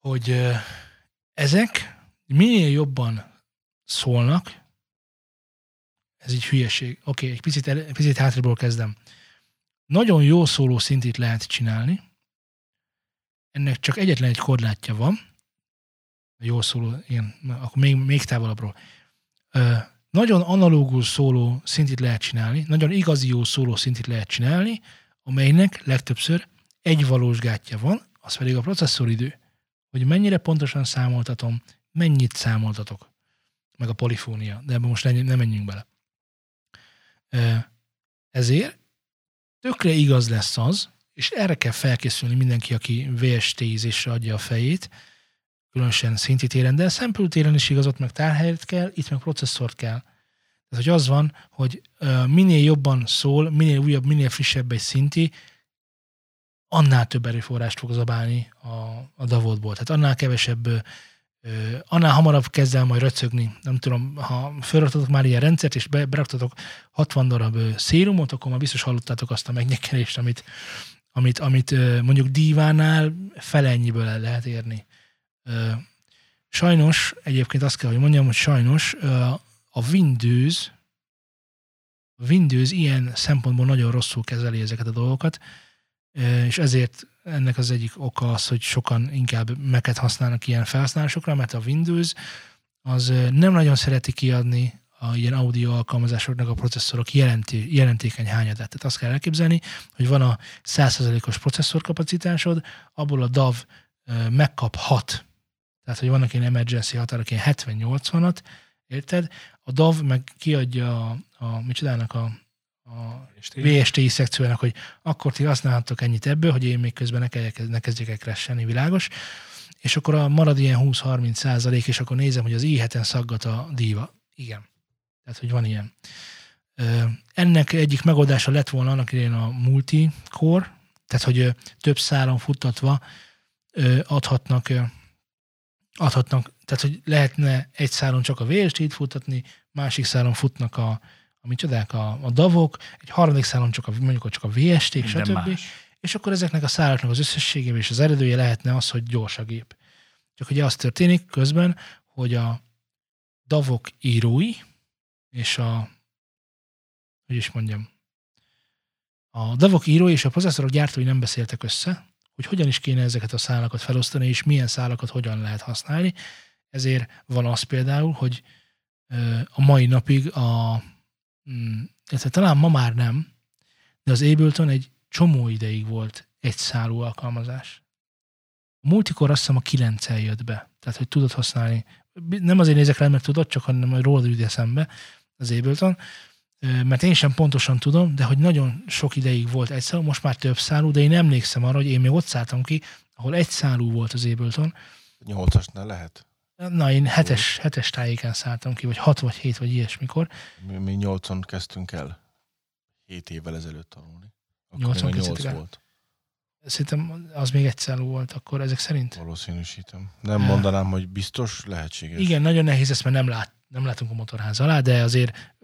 hogy ezek minél jobban szólnak, ez így hülyeség. Oké, okay, egy picit, el- picit hátrébbről kezdem. Nagyon jó szóló szintét lehet csinálni, ennek csak egyetlen egy korlátja van, jó szóló, igen, akkor még, még távolabbról. Ö, nagyon analógus szóló szintit lehet csinálni, nagyon igazi jó szóló szintit lehet csinálni, amelynek legtöbbször egy valós gátja van, az pedig a processzoridő. Hogy mennyire pontosan számoltatom, mennyit számoltatok, meg a polifónia, de ebben most ne, ne menjünk bele. Ezért tökre igaz lesz az, és erre kell felkészülni mindenki, aki VST-zésre adja a fejét, különösen szinti téren, de sample téren is igazat, meg tárhelyet kell, itt meg processzort kell. Tehát, hogy az van, hogy minél jobban szól, minél újabb, minél frissebb egy szinti, annál több erőforrást fog zabálni a, a davodból. Tehát annál kevesebb, annál hamarabb kezd el majd röcögni. Nem tudom, ha felraktatok már ilyen rendszert, és be- beraktatok 60 darab ö, szérumot, akkor már biztos hallottátok azt a megnyekelést, amit, amit, amit ö, mondjuk divánál felennyibből el lehet érni. Sajnos, egyébként azt kell, hogy mondjam, hogy sajnos a Windows a Windows ilyen szempontból nagyon rosszul kezeli ezeket a dolgokat, és ezért ennek az egyik oka az, hogy sokan inkább meket használnak ilyen felhasználásokra, mert a Windows az nem nagyon szereti kiadni a ilyen audio alkalmazásoknak a processzorok jelentő, jelentékeny hányadát. Tehát azt kell elképzelni, hogy van a 100%-os processzorkapacitásod, abból a DAV megkap 6 tehát, hogy vannak ilyen emergency határok, ilyen 70-80-at, érted? A DAV meg kiadja a, a micsodának a, a VSTI szekciójának, hogy akkor ti használhattok ennyit ebből, hogy én még közben ne, kezdjek, ne kezdjek el crashelni, világos. És akkor a marad ilyen 20-30 százalék, és akkor nézem, hogy az i7-en szaggat a díva. Igen. Tehát, hogy van ilyen. Ö, Ennek egyik megoldása lett volna annak idején a multi-core, tehát, hogy ö, több szálon futtatva ö, adhatnak adhatnak, tehát hogy lehetne egy szálon csak a VST-t futtatni, másik szálon futnak a, a micsodák, a, a davok, egy harmadik szálon csak a, mondjuk csak a VST-k, stb. más. És akkor ezeknek a szálaknak az összességében és az eredője lehetne az, hogy gyors a gép. Csak ugye az történik közben, hogy a davok írói és a hogy is mondjam, a davok írói és a processzorok gyártói nem beszéltek össze, hogy hogyan is kéne ezeket a szálakat felosztani, és milyen szálakat hogyan lehet használni. ezért van az például, hogy a mai napig a, mm, illetve talán ma már nem, de az Ableton egy csomó ideig volt egy szálú alkalmazás. A multikor azt hiszem a 9 jött be, tehát hogy tudod használni. Nem azért nézek rá, mert tudod, csak hanem rólad jut eszembe az Ableton, mert én sem pontosan tudom, de hogy nagyon sok ideig volt egy szálú, most már több szálú, de én emlékszem arra, hogy én még ott szálltam ki, ahol egy szálú volt az Ableton. Nyolcasnál lehet. Na, én hetes, hetes tájéken szálltam ki, vagy hat vagy hét, vagy ilyesmikor. Mi, mi nyolcon kezdtünk el. Hét évvel ezelőtt tanulni. Akkor Nyolcon nyolc el? volt. Szerintem az még egy szálú volt akkor ezek szerint. Valószínűsítem. Nem mondanám, hogy biztos, lehetséges. Igen, nagyon nehéz ezt, mert nem, lát, nem látunk a motorház alá, de azért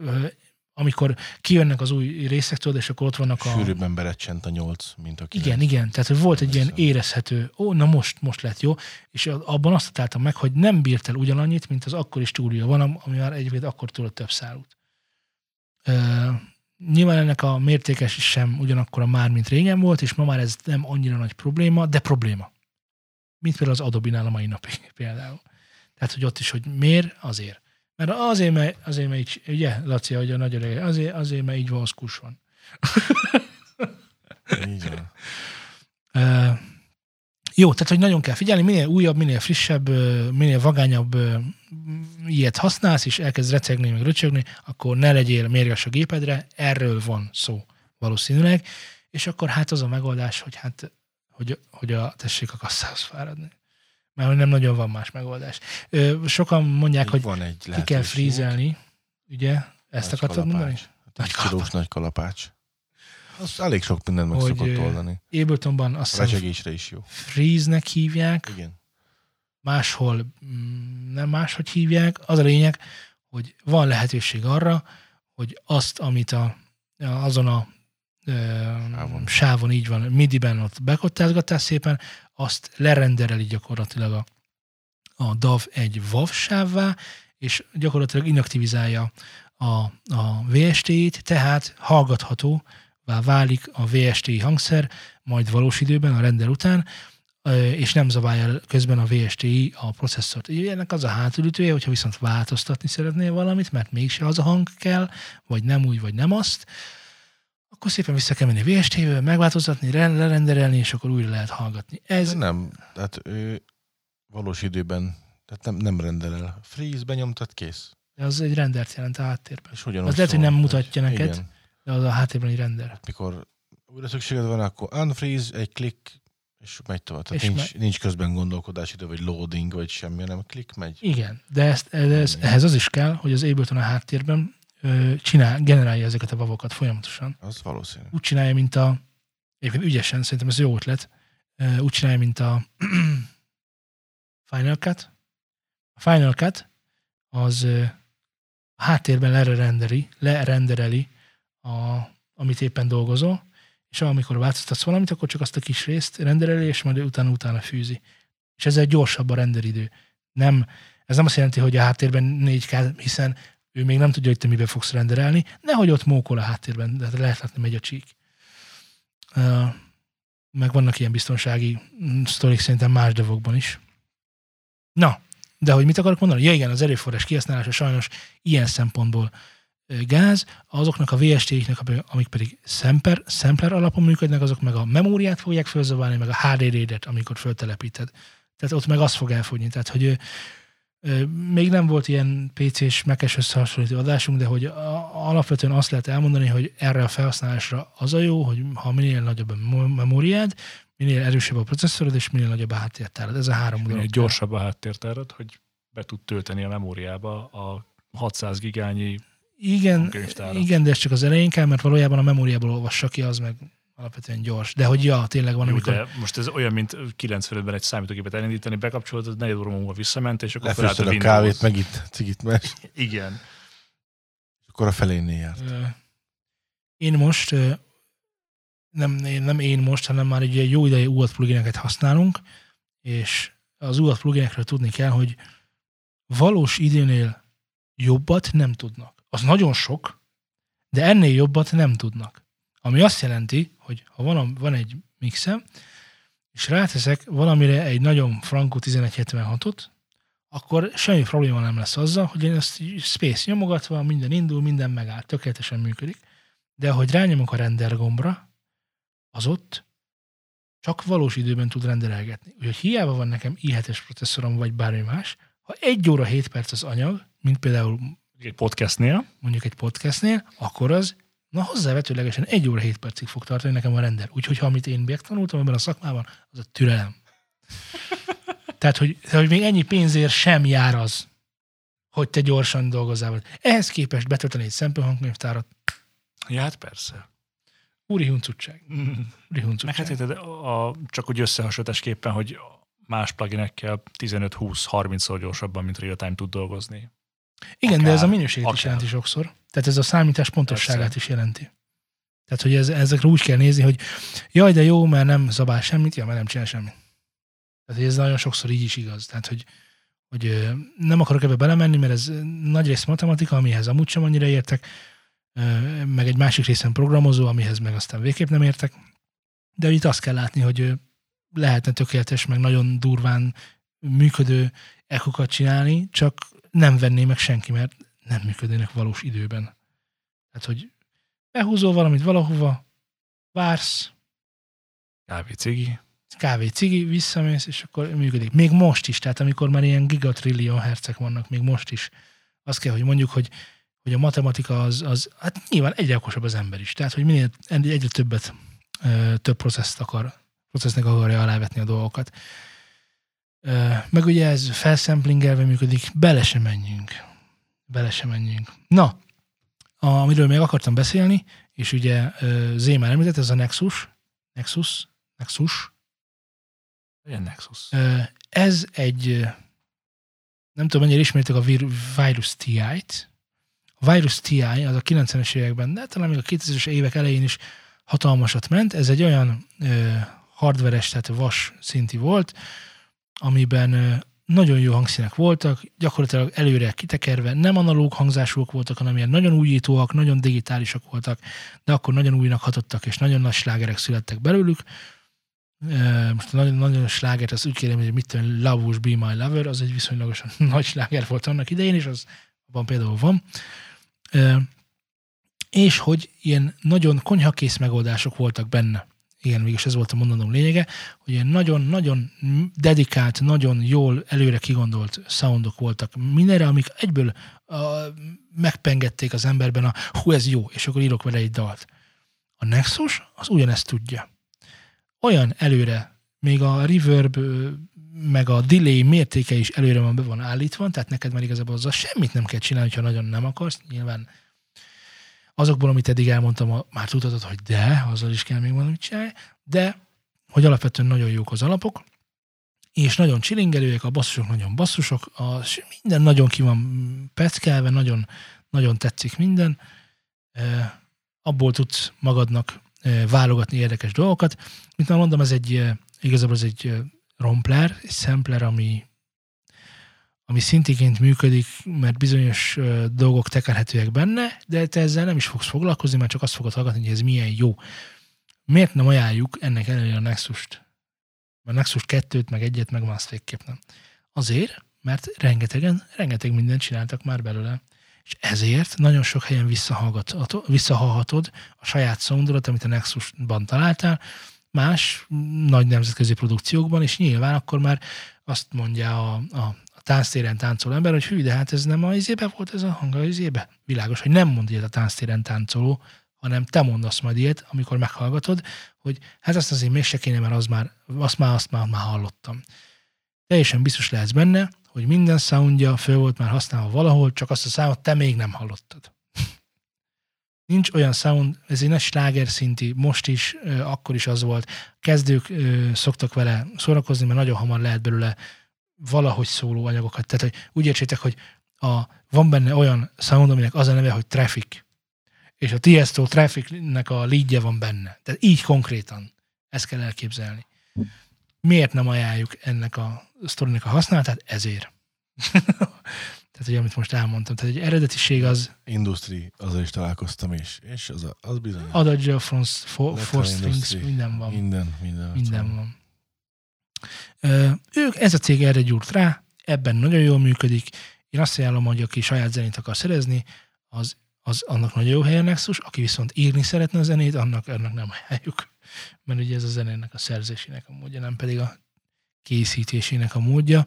amikor kijönnek az új részek, tudod, és akkor ott vannak a... Sűrűbben berecsent a nyolc, mint a kilenc. Igen, igen, tehát hogy volt egy ilyen érezhető, ó, na most, most lett jó, és abban azt találtam meg, hogy nem bírt el ugyanannyit, mint az akkori stúdió van, ami már egyébként akkor tudott több szálút. Ö, nyilván ennek a mértékes is sem ugyanakkor már, mint régen volt, és ma már ez nem annyira nagy probléma, de probléma. Mint például az Adobe-nál a mai napig [laughs] például. Tehát, hogy ott is, hogy miért, azért. Mert azért, mert, azért, mert így, ugye, Laci, hogy a nagy öreg, azért, azért, mert így van, az kus van. Így van. [laughs] Ö, jó, tehát hogy nagyon kell figyelni, minél újabb, minél frissebb, minél vagányabb ilyet használsz, és elkezd recegni, meg röcsögni, akkor ne legyél mérges a gépedre, erről van szó valószínűleg, és akkor hát az a megoldás, hogy hát, hogy, hogy a, tessék a kasszához fáradni. Mert hogy nem nagyon van más megoldás. Sokan mondják, Még hogy van egy ki kell frízelni, ugye? Ezt Nagy akartad mondani? kalapács. Nagy Egy kilós nagy kalapács. Az elég sok mindent meg Hogy, szokott oldani. Abletonban azt hiszem is jó. freeze-nek hívják, Igen. máshol mm, nem máshogy hívják. Az a lényeg, hogy van lehetőség arra, hogy azt, amit a, azon a Sávon. sávon így van, MIDI-ben ott bekottázgatás szépen, azt lerendereli gyakorlatilag a, a DAV egy WAV sávvá, és gyakorlatilag inaktivizálja a, a VST-t, tehát hallgatható válik a VST hangszer, majd valós időben, a render után, és nem zabálja el közben a VSTI a processzort. Ennek az a hátulütője, hogyha viszont változtatni szeretnél valamit, mert mégse az a hang kell, vagy nem úgy, vagy nem azt, akkor szépen vissza kell menni VST-vel, megváltoztatni, re- lerenderelni, és akkor újra lehet hallgatni. Ez nem, tehát ő valós időben, tehát nem, nem rendel el. Freeze benyomtat, kész. az egy rendert jelent a háttérben. És ugyanúgy Az lehet, hogy nem mutatja hogy- neked. Igen. De az a háttérben egy render. Mikor újra szükséged van, akkor unfreeze, egy klik, és megy tovább. Tehát És nincs, nincs közben gondolkodás idő, vagy loading, vagy semmi, hanem klik, megy. Igen, de, ezt, de ez, ehhez az is kell, hogy az Ableton a háttérben csinál, generálja ezeket a vavokat folyamatosan. Az valószínű. Úgy csinálja, mint a, egyébként ügyesen, szerintem ez jó ötlet, úgy csinálja, mint a [clears throat] Final Cut. A Final Cut az a háttérben lerenderi, lerendereli, a, amit éppen dolgozol, és amikor változtatsz valamit, akkor csak azt a kis részt rendereli, és majd utána-utána fűzi. És ezzel gyorsabb a renderidő. Nem, ez nem azt jelenti, hogy a háttérben 4K, hiszen ő még nem tudja, hogy te mibe fogsz renderelni, nehogy ott mókol a háttérben, de lehet látni, megy a csík. Meg vannak ilyen biztonsági mm, sztorik szerintem más devokban is. Na, de hogy mit akarok mondani? Ja igen, az erőforrás kihasználása sajnos ilyen szempontból gáz, azoknak a VST-iknek, amik pedig sampler, sampler alapon működnek, azok meg a memóriát fogják felzabálni, meg a HDD-et, amikor föltelepíted. Tehát ott meg az fog elfogyni. Tehát, hogy még nem volt ilyen PC-s, mekes összehasonlító adásunk, de hogy alapvetően azt lehet elmondani, hogy erre a felhasználásra az a jó, hogy ha minél nagyobb a memóriád, minél erősebb a processzorod, és minél nagyobb a háttértárad. Ez a három dolog. Minél gyorsabb a háttértárat, hogy be tud tölteni a memóriába a 600 gigányi Igen, igen, de ez csak az elején kell, mert valójában a memóriából olvassa ki, az meg alapvetően gyors. De hogy ja, tényleg van, Jó, amikor... de most ez olyan, mint 95-ben egy számítógépet elindítani, bekapcsolod, az negyed óra múlva visszament, és akkor felállt a a kávét, meg itt cigit mes, Igen. és akkor a felénél járt. Én most, nem, én- nem én most, hanem már egy jó ideje UAT plugineket használunk, és az UAT pluginekről tudni kell, hogy valós időnél jobbat nem tudnak. Az nagyon sok, de ennél jobbat nem tudnak. Ami azt jelenti, hogy ha van, van egy mixem, és ráteszek valamire egy nagyon frankó 1176-ot, akkor semmi probléma nem lesz azzal, hogy én ezt space nyomogatva, minden indul, minden megáll, tökéletesen működik. De ahogy rányomok a render gombra, az ott csak valós időben tud renderelgetni. Úgyhogy hiába van nekem i7-es processzorom, vagy bármi más, ha egy óra 7 perc az anyag, mint például Egy podcastnél. mondjuk egy podcastnél, akkor az na hozzávetőlegesen egy óra 7 percig fog tartani nekem a render. Úgyhogy ha amit én megtanultam ebben a szakmában, az a türelem. [laughs] Tehát, hogy, hogy még ennyi pénzért sem jár az, hogy te gyorsan dolgozzál. Ehhez képest betölteni egy szempőhangkönyvtárat, Ja, hát persze. úri huncutság. Úri Meg huncutság. hát érted, a, csak úgy összehasonlításképpen, hogy más pluginekkel 15-20-30-szor gyorsabban, mint real-time tud dolgozni. Igen, akár- de ez a minőséget is akár. jelenti sokszor. Tehát ez a számítás pontosságát Persze. is jelenti. Tehát, hogy ez, ezekre úgy kell nézni, hogy jaj, de jó, mert nem zabál semmit, ja, mert nem csinál semmit. Tehát, ez nagyon sokszor így is igaz. Tehát, hogy, hogy nem akarok ebbe belemenni, mert ez nagy rész matematika, amihez amúgy sem annyira értek, meg egy másik részen programozó, amihez meg aztán végképp nem értek. De itt azt kell látni, hogy lehetne tökéletes, meg nagyon durván működő ekokat csinálni, csak nem venné meg senki, mert nem működnének valós időben. Tehát, hogy behúzol valamit valahova, vársz, Kávé, cigi. kávé, cigi, visszamész, és akkor működik. Még most is, tehát amikor már ilyen gigatrillion hercek vannak, még most is. Azt kell, hogy mondjuk, hogy, hogy a matematika az, az, hát nyilván egyre okosabb az ember is. Tehát, hogy minél egyre többet, több processzt akar, processznek akarja alávetni a dolgokat. Meg ugye ez felszemplingelve működik, bele sem menjünk. Bele sem menjünk. Na, amiről még akartam beszélni, és ugye Zé már említett, ez a Nexus, Nexus, Nexus, Ilyen Nexus. Ez egy, nem tudom, mennyire ismertek a vir- Virus TI-t. A Virus TI az a 90-es években, de talán még a 2000-es évek elején is hatalmasat ment. Ez egy olyan ö, hardveres, tehát vas szinti volt, amiben nagyon jó hangszínek voltak, gyakorlatilag előre kitekerve, nem analóg hangzásúak voltak, hanem ilyen nagyon újítóak, nagyon digitálisak voltak, de akkor nagyon újnak hatottak, és nagyon nagy slágerek születtek belőlük. Most nagyon, nagyon slágert, azt úgy kérem, hogy mit tudom, Lavus Be My Lover, az egy viszonylagosan [laughs] nagy sláger volt annak idején, és az abban például van. És hogy ilyen nagyon konyhakész megoldások voltak benne. Igen, mégis ez volt a mondanom lényege, hogy ilyen nagyon-nagyon dedikált, nagyon jól előre kigondolt soundok voltak mindenre, amik egyből uh, megpengették az emberben a hú, ez jó, és akkor írok vele egy dalt. A Nexus az ugyanezt tudja. Olyan előre, még a reverb, meg a delay mértéke is előre van be van állítva, tehát neked már igazából azzal semmit nem kell csinálni, ha nagyon nem akarsz. Nyilván azokból, amit eddig elmondtam, már tudhatod, hogy de, azzal is kell még valamit csinálni, de hogy alapvetően nagyon jók az alapok, és nagyon csilingelőek, a basszusok nagyon basszusok, a, minden nagyon ki van peckelve, nagyon, nagyon tetszik minden. E, abból tudsz magadnak e, válogatni érdekes dolgokat. Mint már mondom, ez egy, e, igazából ez egy rompler, egy sampler, ami, ami szintiként működik, mert bizonyos dolgok tekerhetőek benne, de te ezzel nem is fogsz foglalkozni, mert csak azt fogod hallgatni, hogy ez milyen jó. Miért nem ajánljuk ennek ellenére a Nexus-t? A Nexus 2-t, meg egyet, meg más végképp nem. Azért, mert rengetegen, rengeteg mindent csináltak már belőle. És ezért nagyon sok helyen visszahallhatod a saját soundodat, amit a Nexusban találtál, más nagy nemzetközi produkciókban, és nyilván akkor már azt mondja a, a tánctéren táncoló ember, hogy hű, de hát ez nem a izébe volt ez a hang, a izébe. Világos, hogy nem mond ilyet a tánctéren táncoló, hanem te mondasz majd ilyet, amikor meghallgatod, hogy hát azt azért még se kéne, mert az már, azt már, azt már, már hallottam. Teljesen biztos lehetsz benne, hogy minden soundja föl volt már használva valahol, csak azt a számot te még nem hallottad. [laughs] Nincs olyan sound, ez egy nagy sláger szinti, most is, akkor is az volt. Kezdők szoktak vele szórakozni, mert nagyon hamar lehet belőle valahogy szóló anyagokat. Tehát, hogy úgy értsétek, hogy a, van benne olyan sound, aminek az a neve, hogy Traffic. És a Tiesto Trafficnek a leadje van benne. Tehát így konkrétan. Ezt kell elképzelni. Miért nem ajánljuk ennek a sztorinak a használatát? Ezért. [laughs] Tehát, ugye, amit most elmondtam. Tehát egy eredetiség az Industry, azzal is találkoztam is, és az, a- az bizony. adagja, front, for, four strings, minden van. Minden, minden. Minden van. Ők, ez a cég erre gyúrt rá, ebben nagyon jól működik. Én azt ajánlom, hogy aki saját zenét akar szerezni, az, az annak nagyon jó helyen Nexus, aki viszont írni szeretne a zenét, annak, annak nem ajánljuk. Mert ugye ez a zenének a szerzésének a módja, nem pedig a készítésének a módja.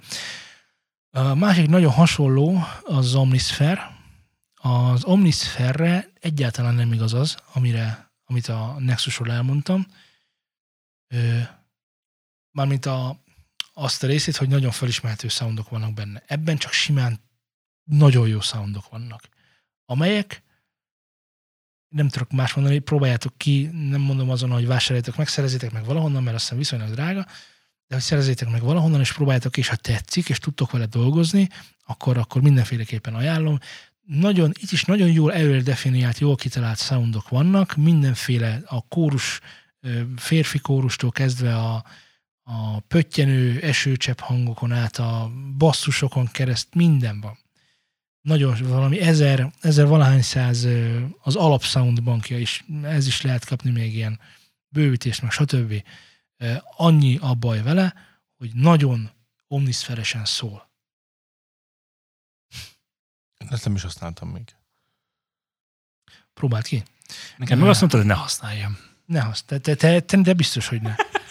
A másik nagyon hasonló az Omnisphere. Az Omnisphere-re egyáltalán nem igaz az, amire, amit a Nexusról elmondtam. Mármint a, azt a részét, hogy nagyon felismerhető soundok vannak benne. Ebben csak simán nagyon jó soundok vannak, amelyek nem tudok más mondani, próbáljátok ki, nem mondom azon, hogy vásároljátok meg, szerezzétek meg valahonnan, mert azt hiszem viszonylag drága, de hogy szerezzétek meg valahonnan, és próbáljátok, és ha tetszik, és tudtok vele dolgozni, akkor, akkor mindenféleképpen ajánlom. Nagyon, itt is nagyon jól előre definiált, jól kitalált soundok vannak, mindenféle a kórus, férfi kórustól kezdve a, a pöttyenő esőcsepp hangokon át, a basszusokon kereszt, minden van. Nagyon valami ezer, ezer valahány száz az alap soundbankja is, ez is lehet kapni még ilyen bővítést, meg stb. Annyi a baj vele, hogy nagyon omniszferesen szól. Ezt nem is használtam még. Próbáld ki. Nekem meg azt mondtad, hogy ne használjam. Ne használd. Te, te, te, te biztos, hogy ne. [laughs]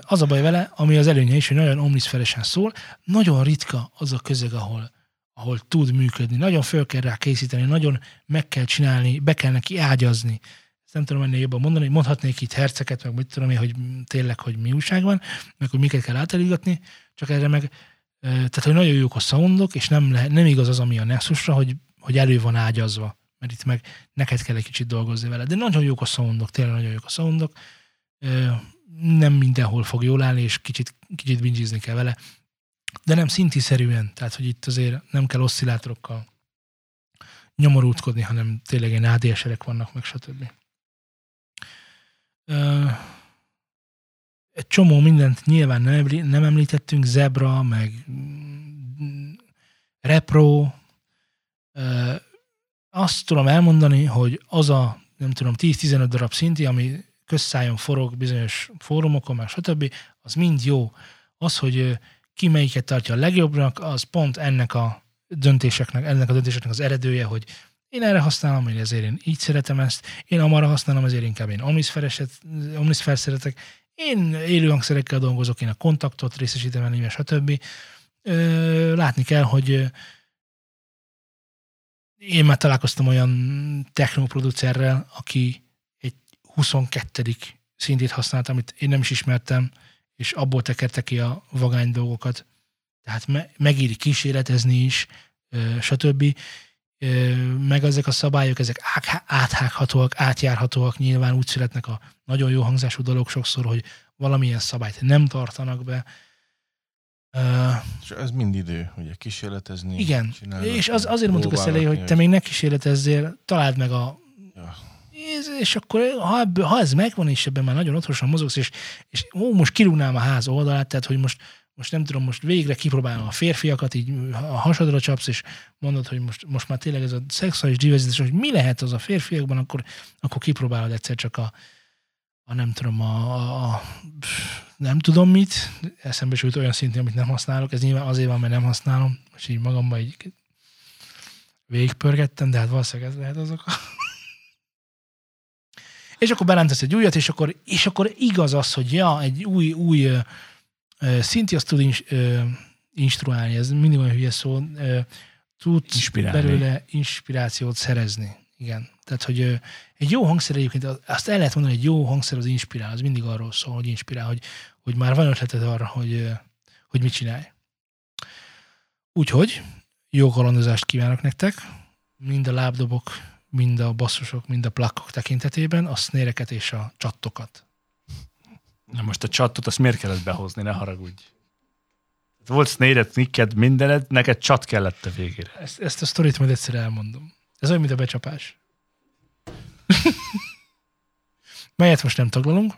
Az a baj vele, ami az előnye is, hogy nagyon omniszferesen szól, nagyon ritka az a közeg, ahol, ahol tud működni. Nagyon föl kell rá készíteni, nagyon meg kell csinálni, be kell neki ágyazni. Ezt nem tudom ennél jobban mondani, mondhatnék itt herceket, meg mit tudom én, hogy tényleg, hogy mi újság van, meg hogy miket kell áteligatni, csak erre meg, tehát hogy nagyon jók a soundok, és nem, lehet, nem igaz az, ami a Nexusra, hogy, hogy elő van ágyazva, mert itt meg neked kell egy kicsit dolgozni vele. De nagyon jók a soundok, tényleg nagyon jók a soundok nem mindenhol fog jól állni, és kicsit, kicsit bingizni kell vele, de nem szintiszerűen, tehát hogy itt azért nem kell oszcillátorokkal nyomorútkodni, hanem tényleg ilyen ADSR-ek vannak, meg stb. Egy csomó mindent nyilván nem, nem említettünk, Zebra, meg mm, Repro. Azt tudom elmondani, hogy az a, nem tudom, 10-15 darab szinti, ami közszájon forog bizonyos fórumokon, meg stb., az mind jó. Az, hogy ki melyiket tartja a legjobbnak, az pont ennek a döntéseknek, ennek a döntéseknek az eredője, hogy én erre használom, én ezért én így szeretem ezt, én amarra használom, ezért inkább én omnisphere szeretek, én élő hangszerekkel dolgozok, én a kontaktot részesítem el, stb. Látni kell, hogy én már találkoztam olyan technoproducerrel, aki 22. szintét használt, amit én nem is ismertem, és abból tekerte ki a vagány dolgokat. Tehát me- megéri kísérletezni is, stb. Meg ezek a szabályok, ezek áthághatóak, átjárhatóak, nyilván úgy születnek a nagyon jó hangzású dolgok sokszor, hogy valamilyen szabályt nem tartanak be. És ez mind idő, ugye kísérletezni. Igen, és az, azért mondtuk ezt elején, hogy te még ne kísérletezzél, találd meg a ja és akkor ha, ebből, ha ez megvan, és ebben már nagyon otthonosan mozogsz, és, és ó, most kirúgnám a ház oldalát, tehát hogy most, most nem tudom, most végre kipróbálom a férfiakat, így a hasadra csapsz, és mondod, hogy most, most már tényleg ez a szexuális diverzitás, hogy mi lehet az a férfiakban, akkor, akkor kipróbálod egyszer csak a, a nem tudom, a, a, a nem tudom mit, eszembe sült olyan szintén, amit nem használok, ez nyilván azért van, mert nem használom, és így magamban így végigpörgettem, de hát valószínűleg ez lehet azok a és akkor berántesz egy újat, és akkor, és akkor igaz az, hogy ja, egy új, új uh, szinti azt tud ins, uh, instruálni, ez mindig olyan hülye szó, uh, tud Inspirálni. belőle inspirációt szerezni. Igen. Tehát, hogy uh, egy jó hangszer egyébként, azt el lehet mondani, hogy egy jó hangszer az inspirál, az mindig arról szól, hogy inspirál, hogy, hogy már van ötleted arra, hogy, hogy mit csinálj. Úgyhogy jó kalandozást kívánok nektek, mind a lábdobok mind a basszusok, mind a plakkok tekintetében, a snéreket és a csattokat. Na most a csattot, azt miért kellett behozni, ne haragudj. Volt snare nicked, mindened, neked csat kellett a végére. Ezt, ezt a sztorit majd egyszer elmondom. Ez olyan, mint a becsapás. [laughs] Melyet most nem taglalunk.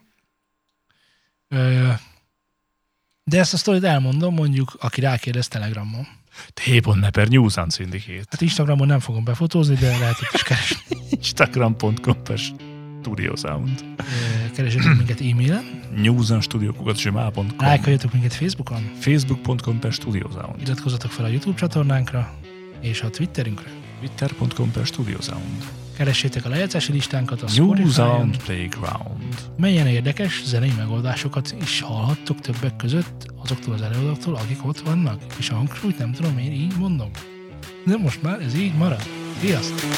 De ezt a sztorit elmondom, mondjuk, aki rákérdez Telegramon. T.Neper News and Syndicate. Hát Instagramon nem fogom befotózni, de lehet itt is keresni. [laughs] Instagram.com per Studio Sound. keresetek minket e-mailen, newsandstudio.gmail.com lájkoljatok minket Facebookon, facebook.com per studiosound iratkozzatok fel a YouTube csatornánkra, és a Twitterünkre. twitter.com per studiosound Keressétek a lejátszási listánkat a Spotify-on, Playground melyen érdekes zenei megoldásokat is hallhattok többek között azoktól az előadóktól, akik ott vannak, és a hangsúlyt nem tudom, én így mondom. De most már ez így marad. Sziasztok!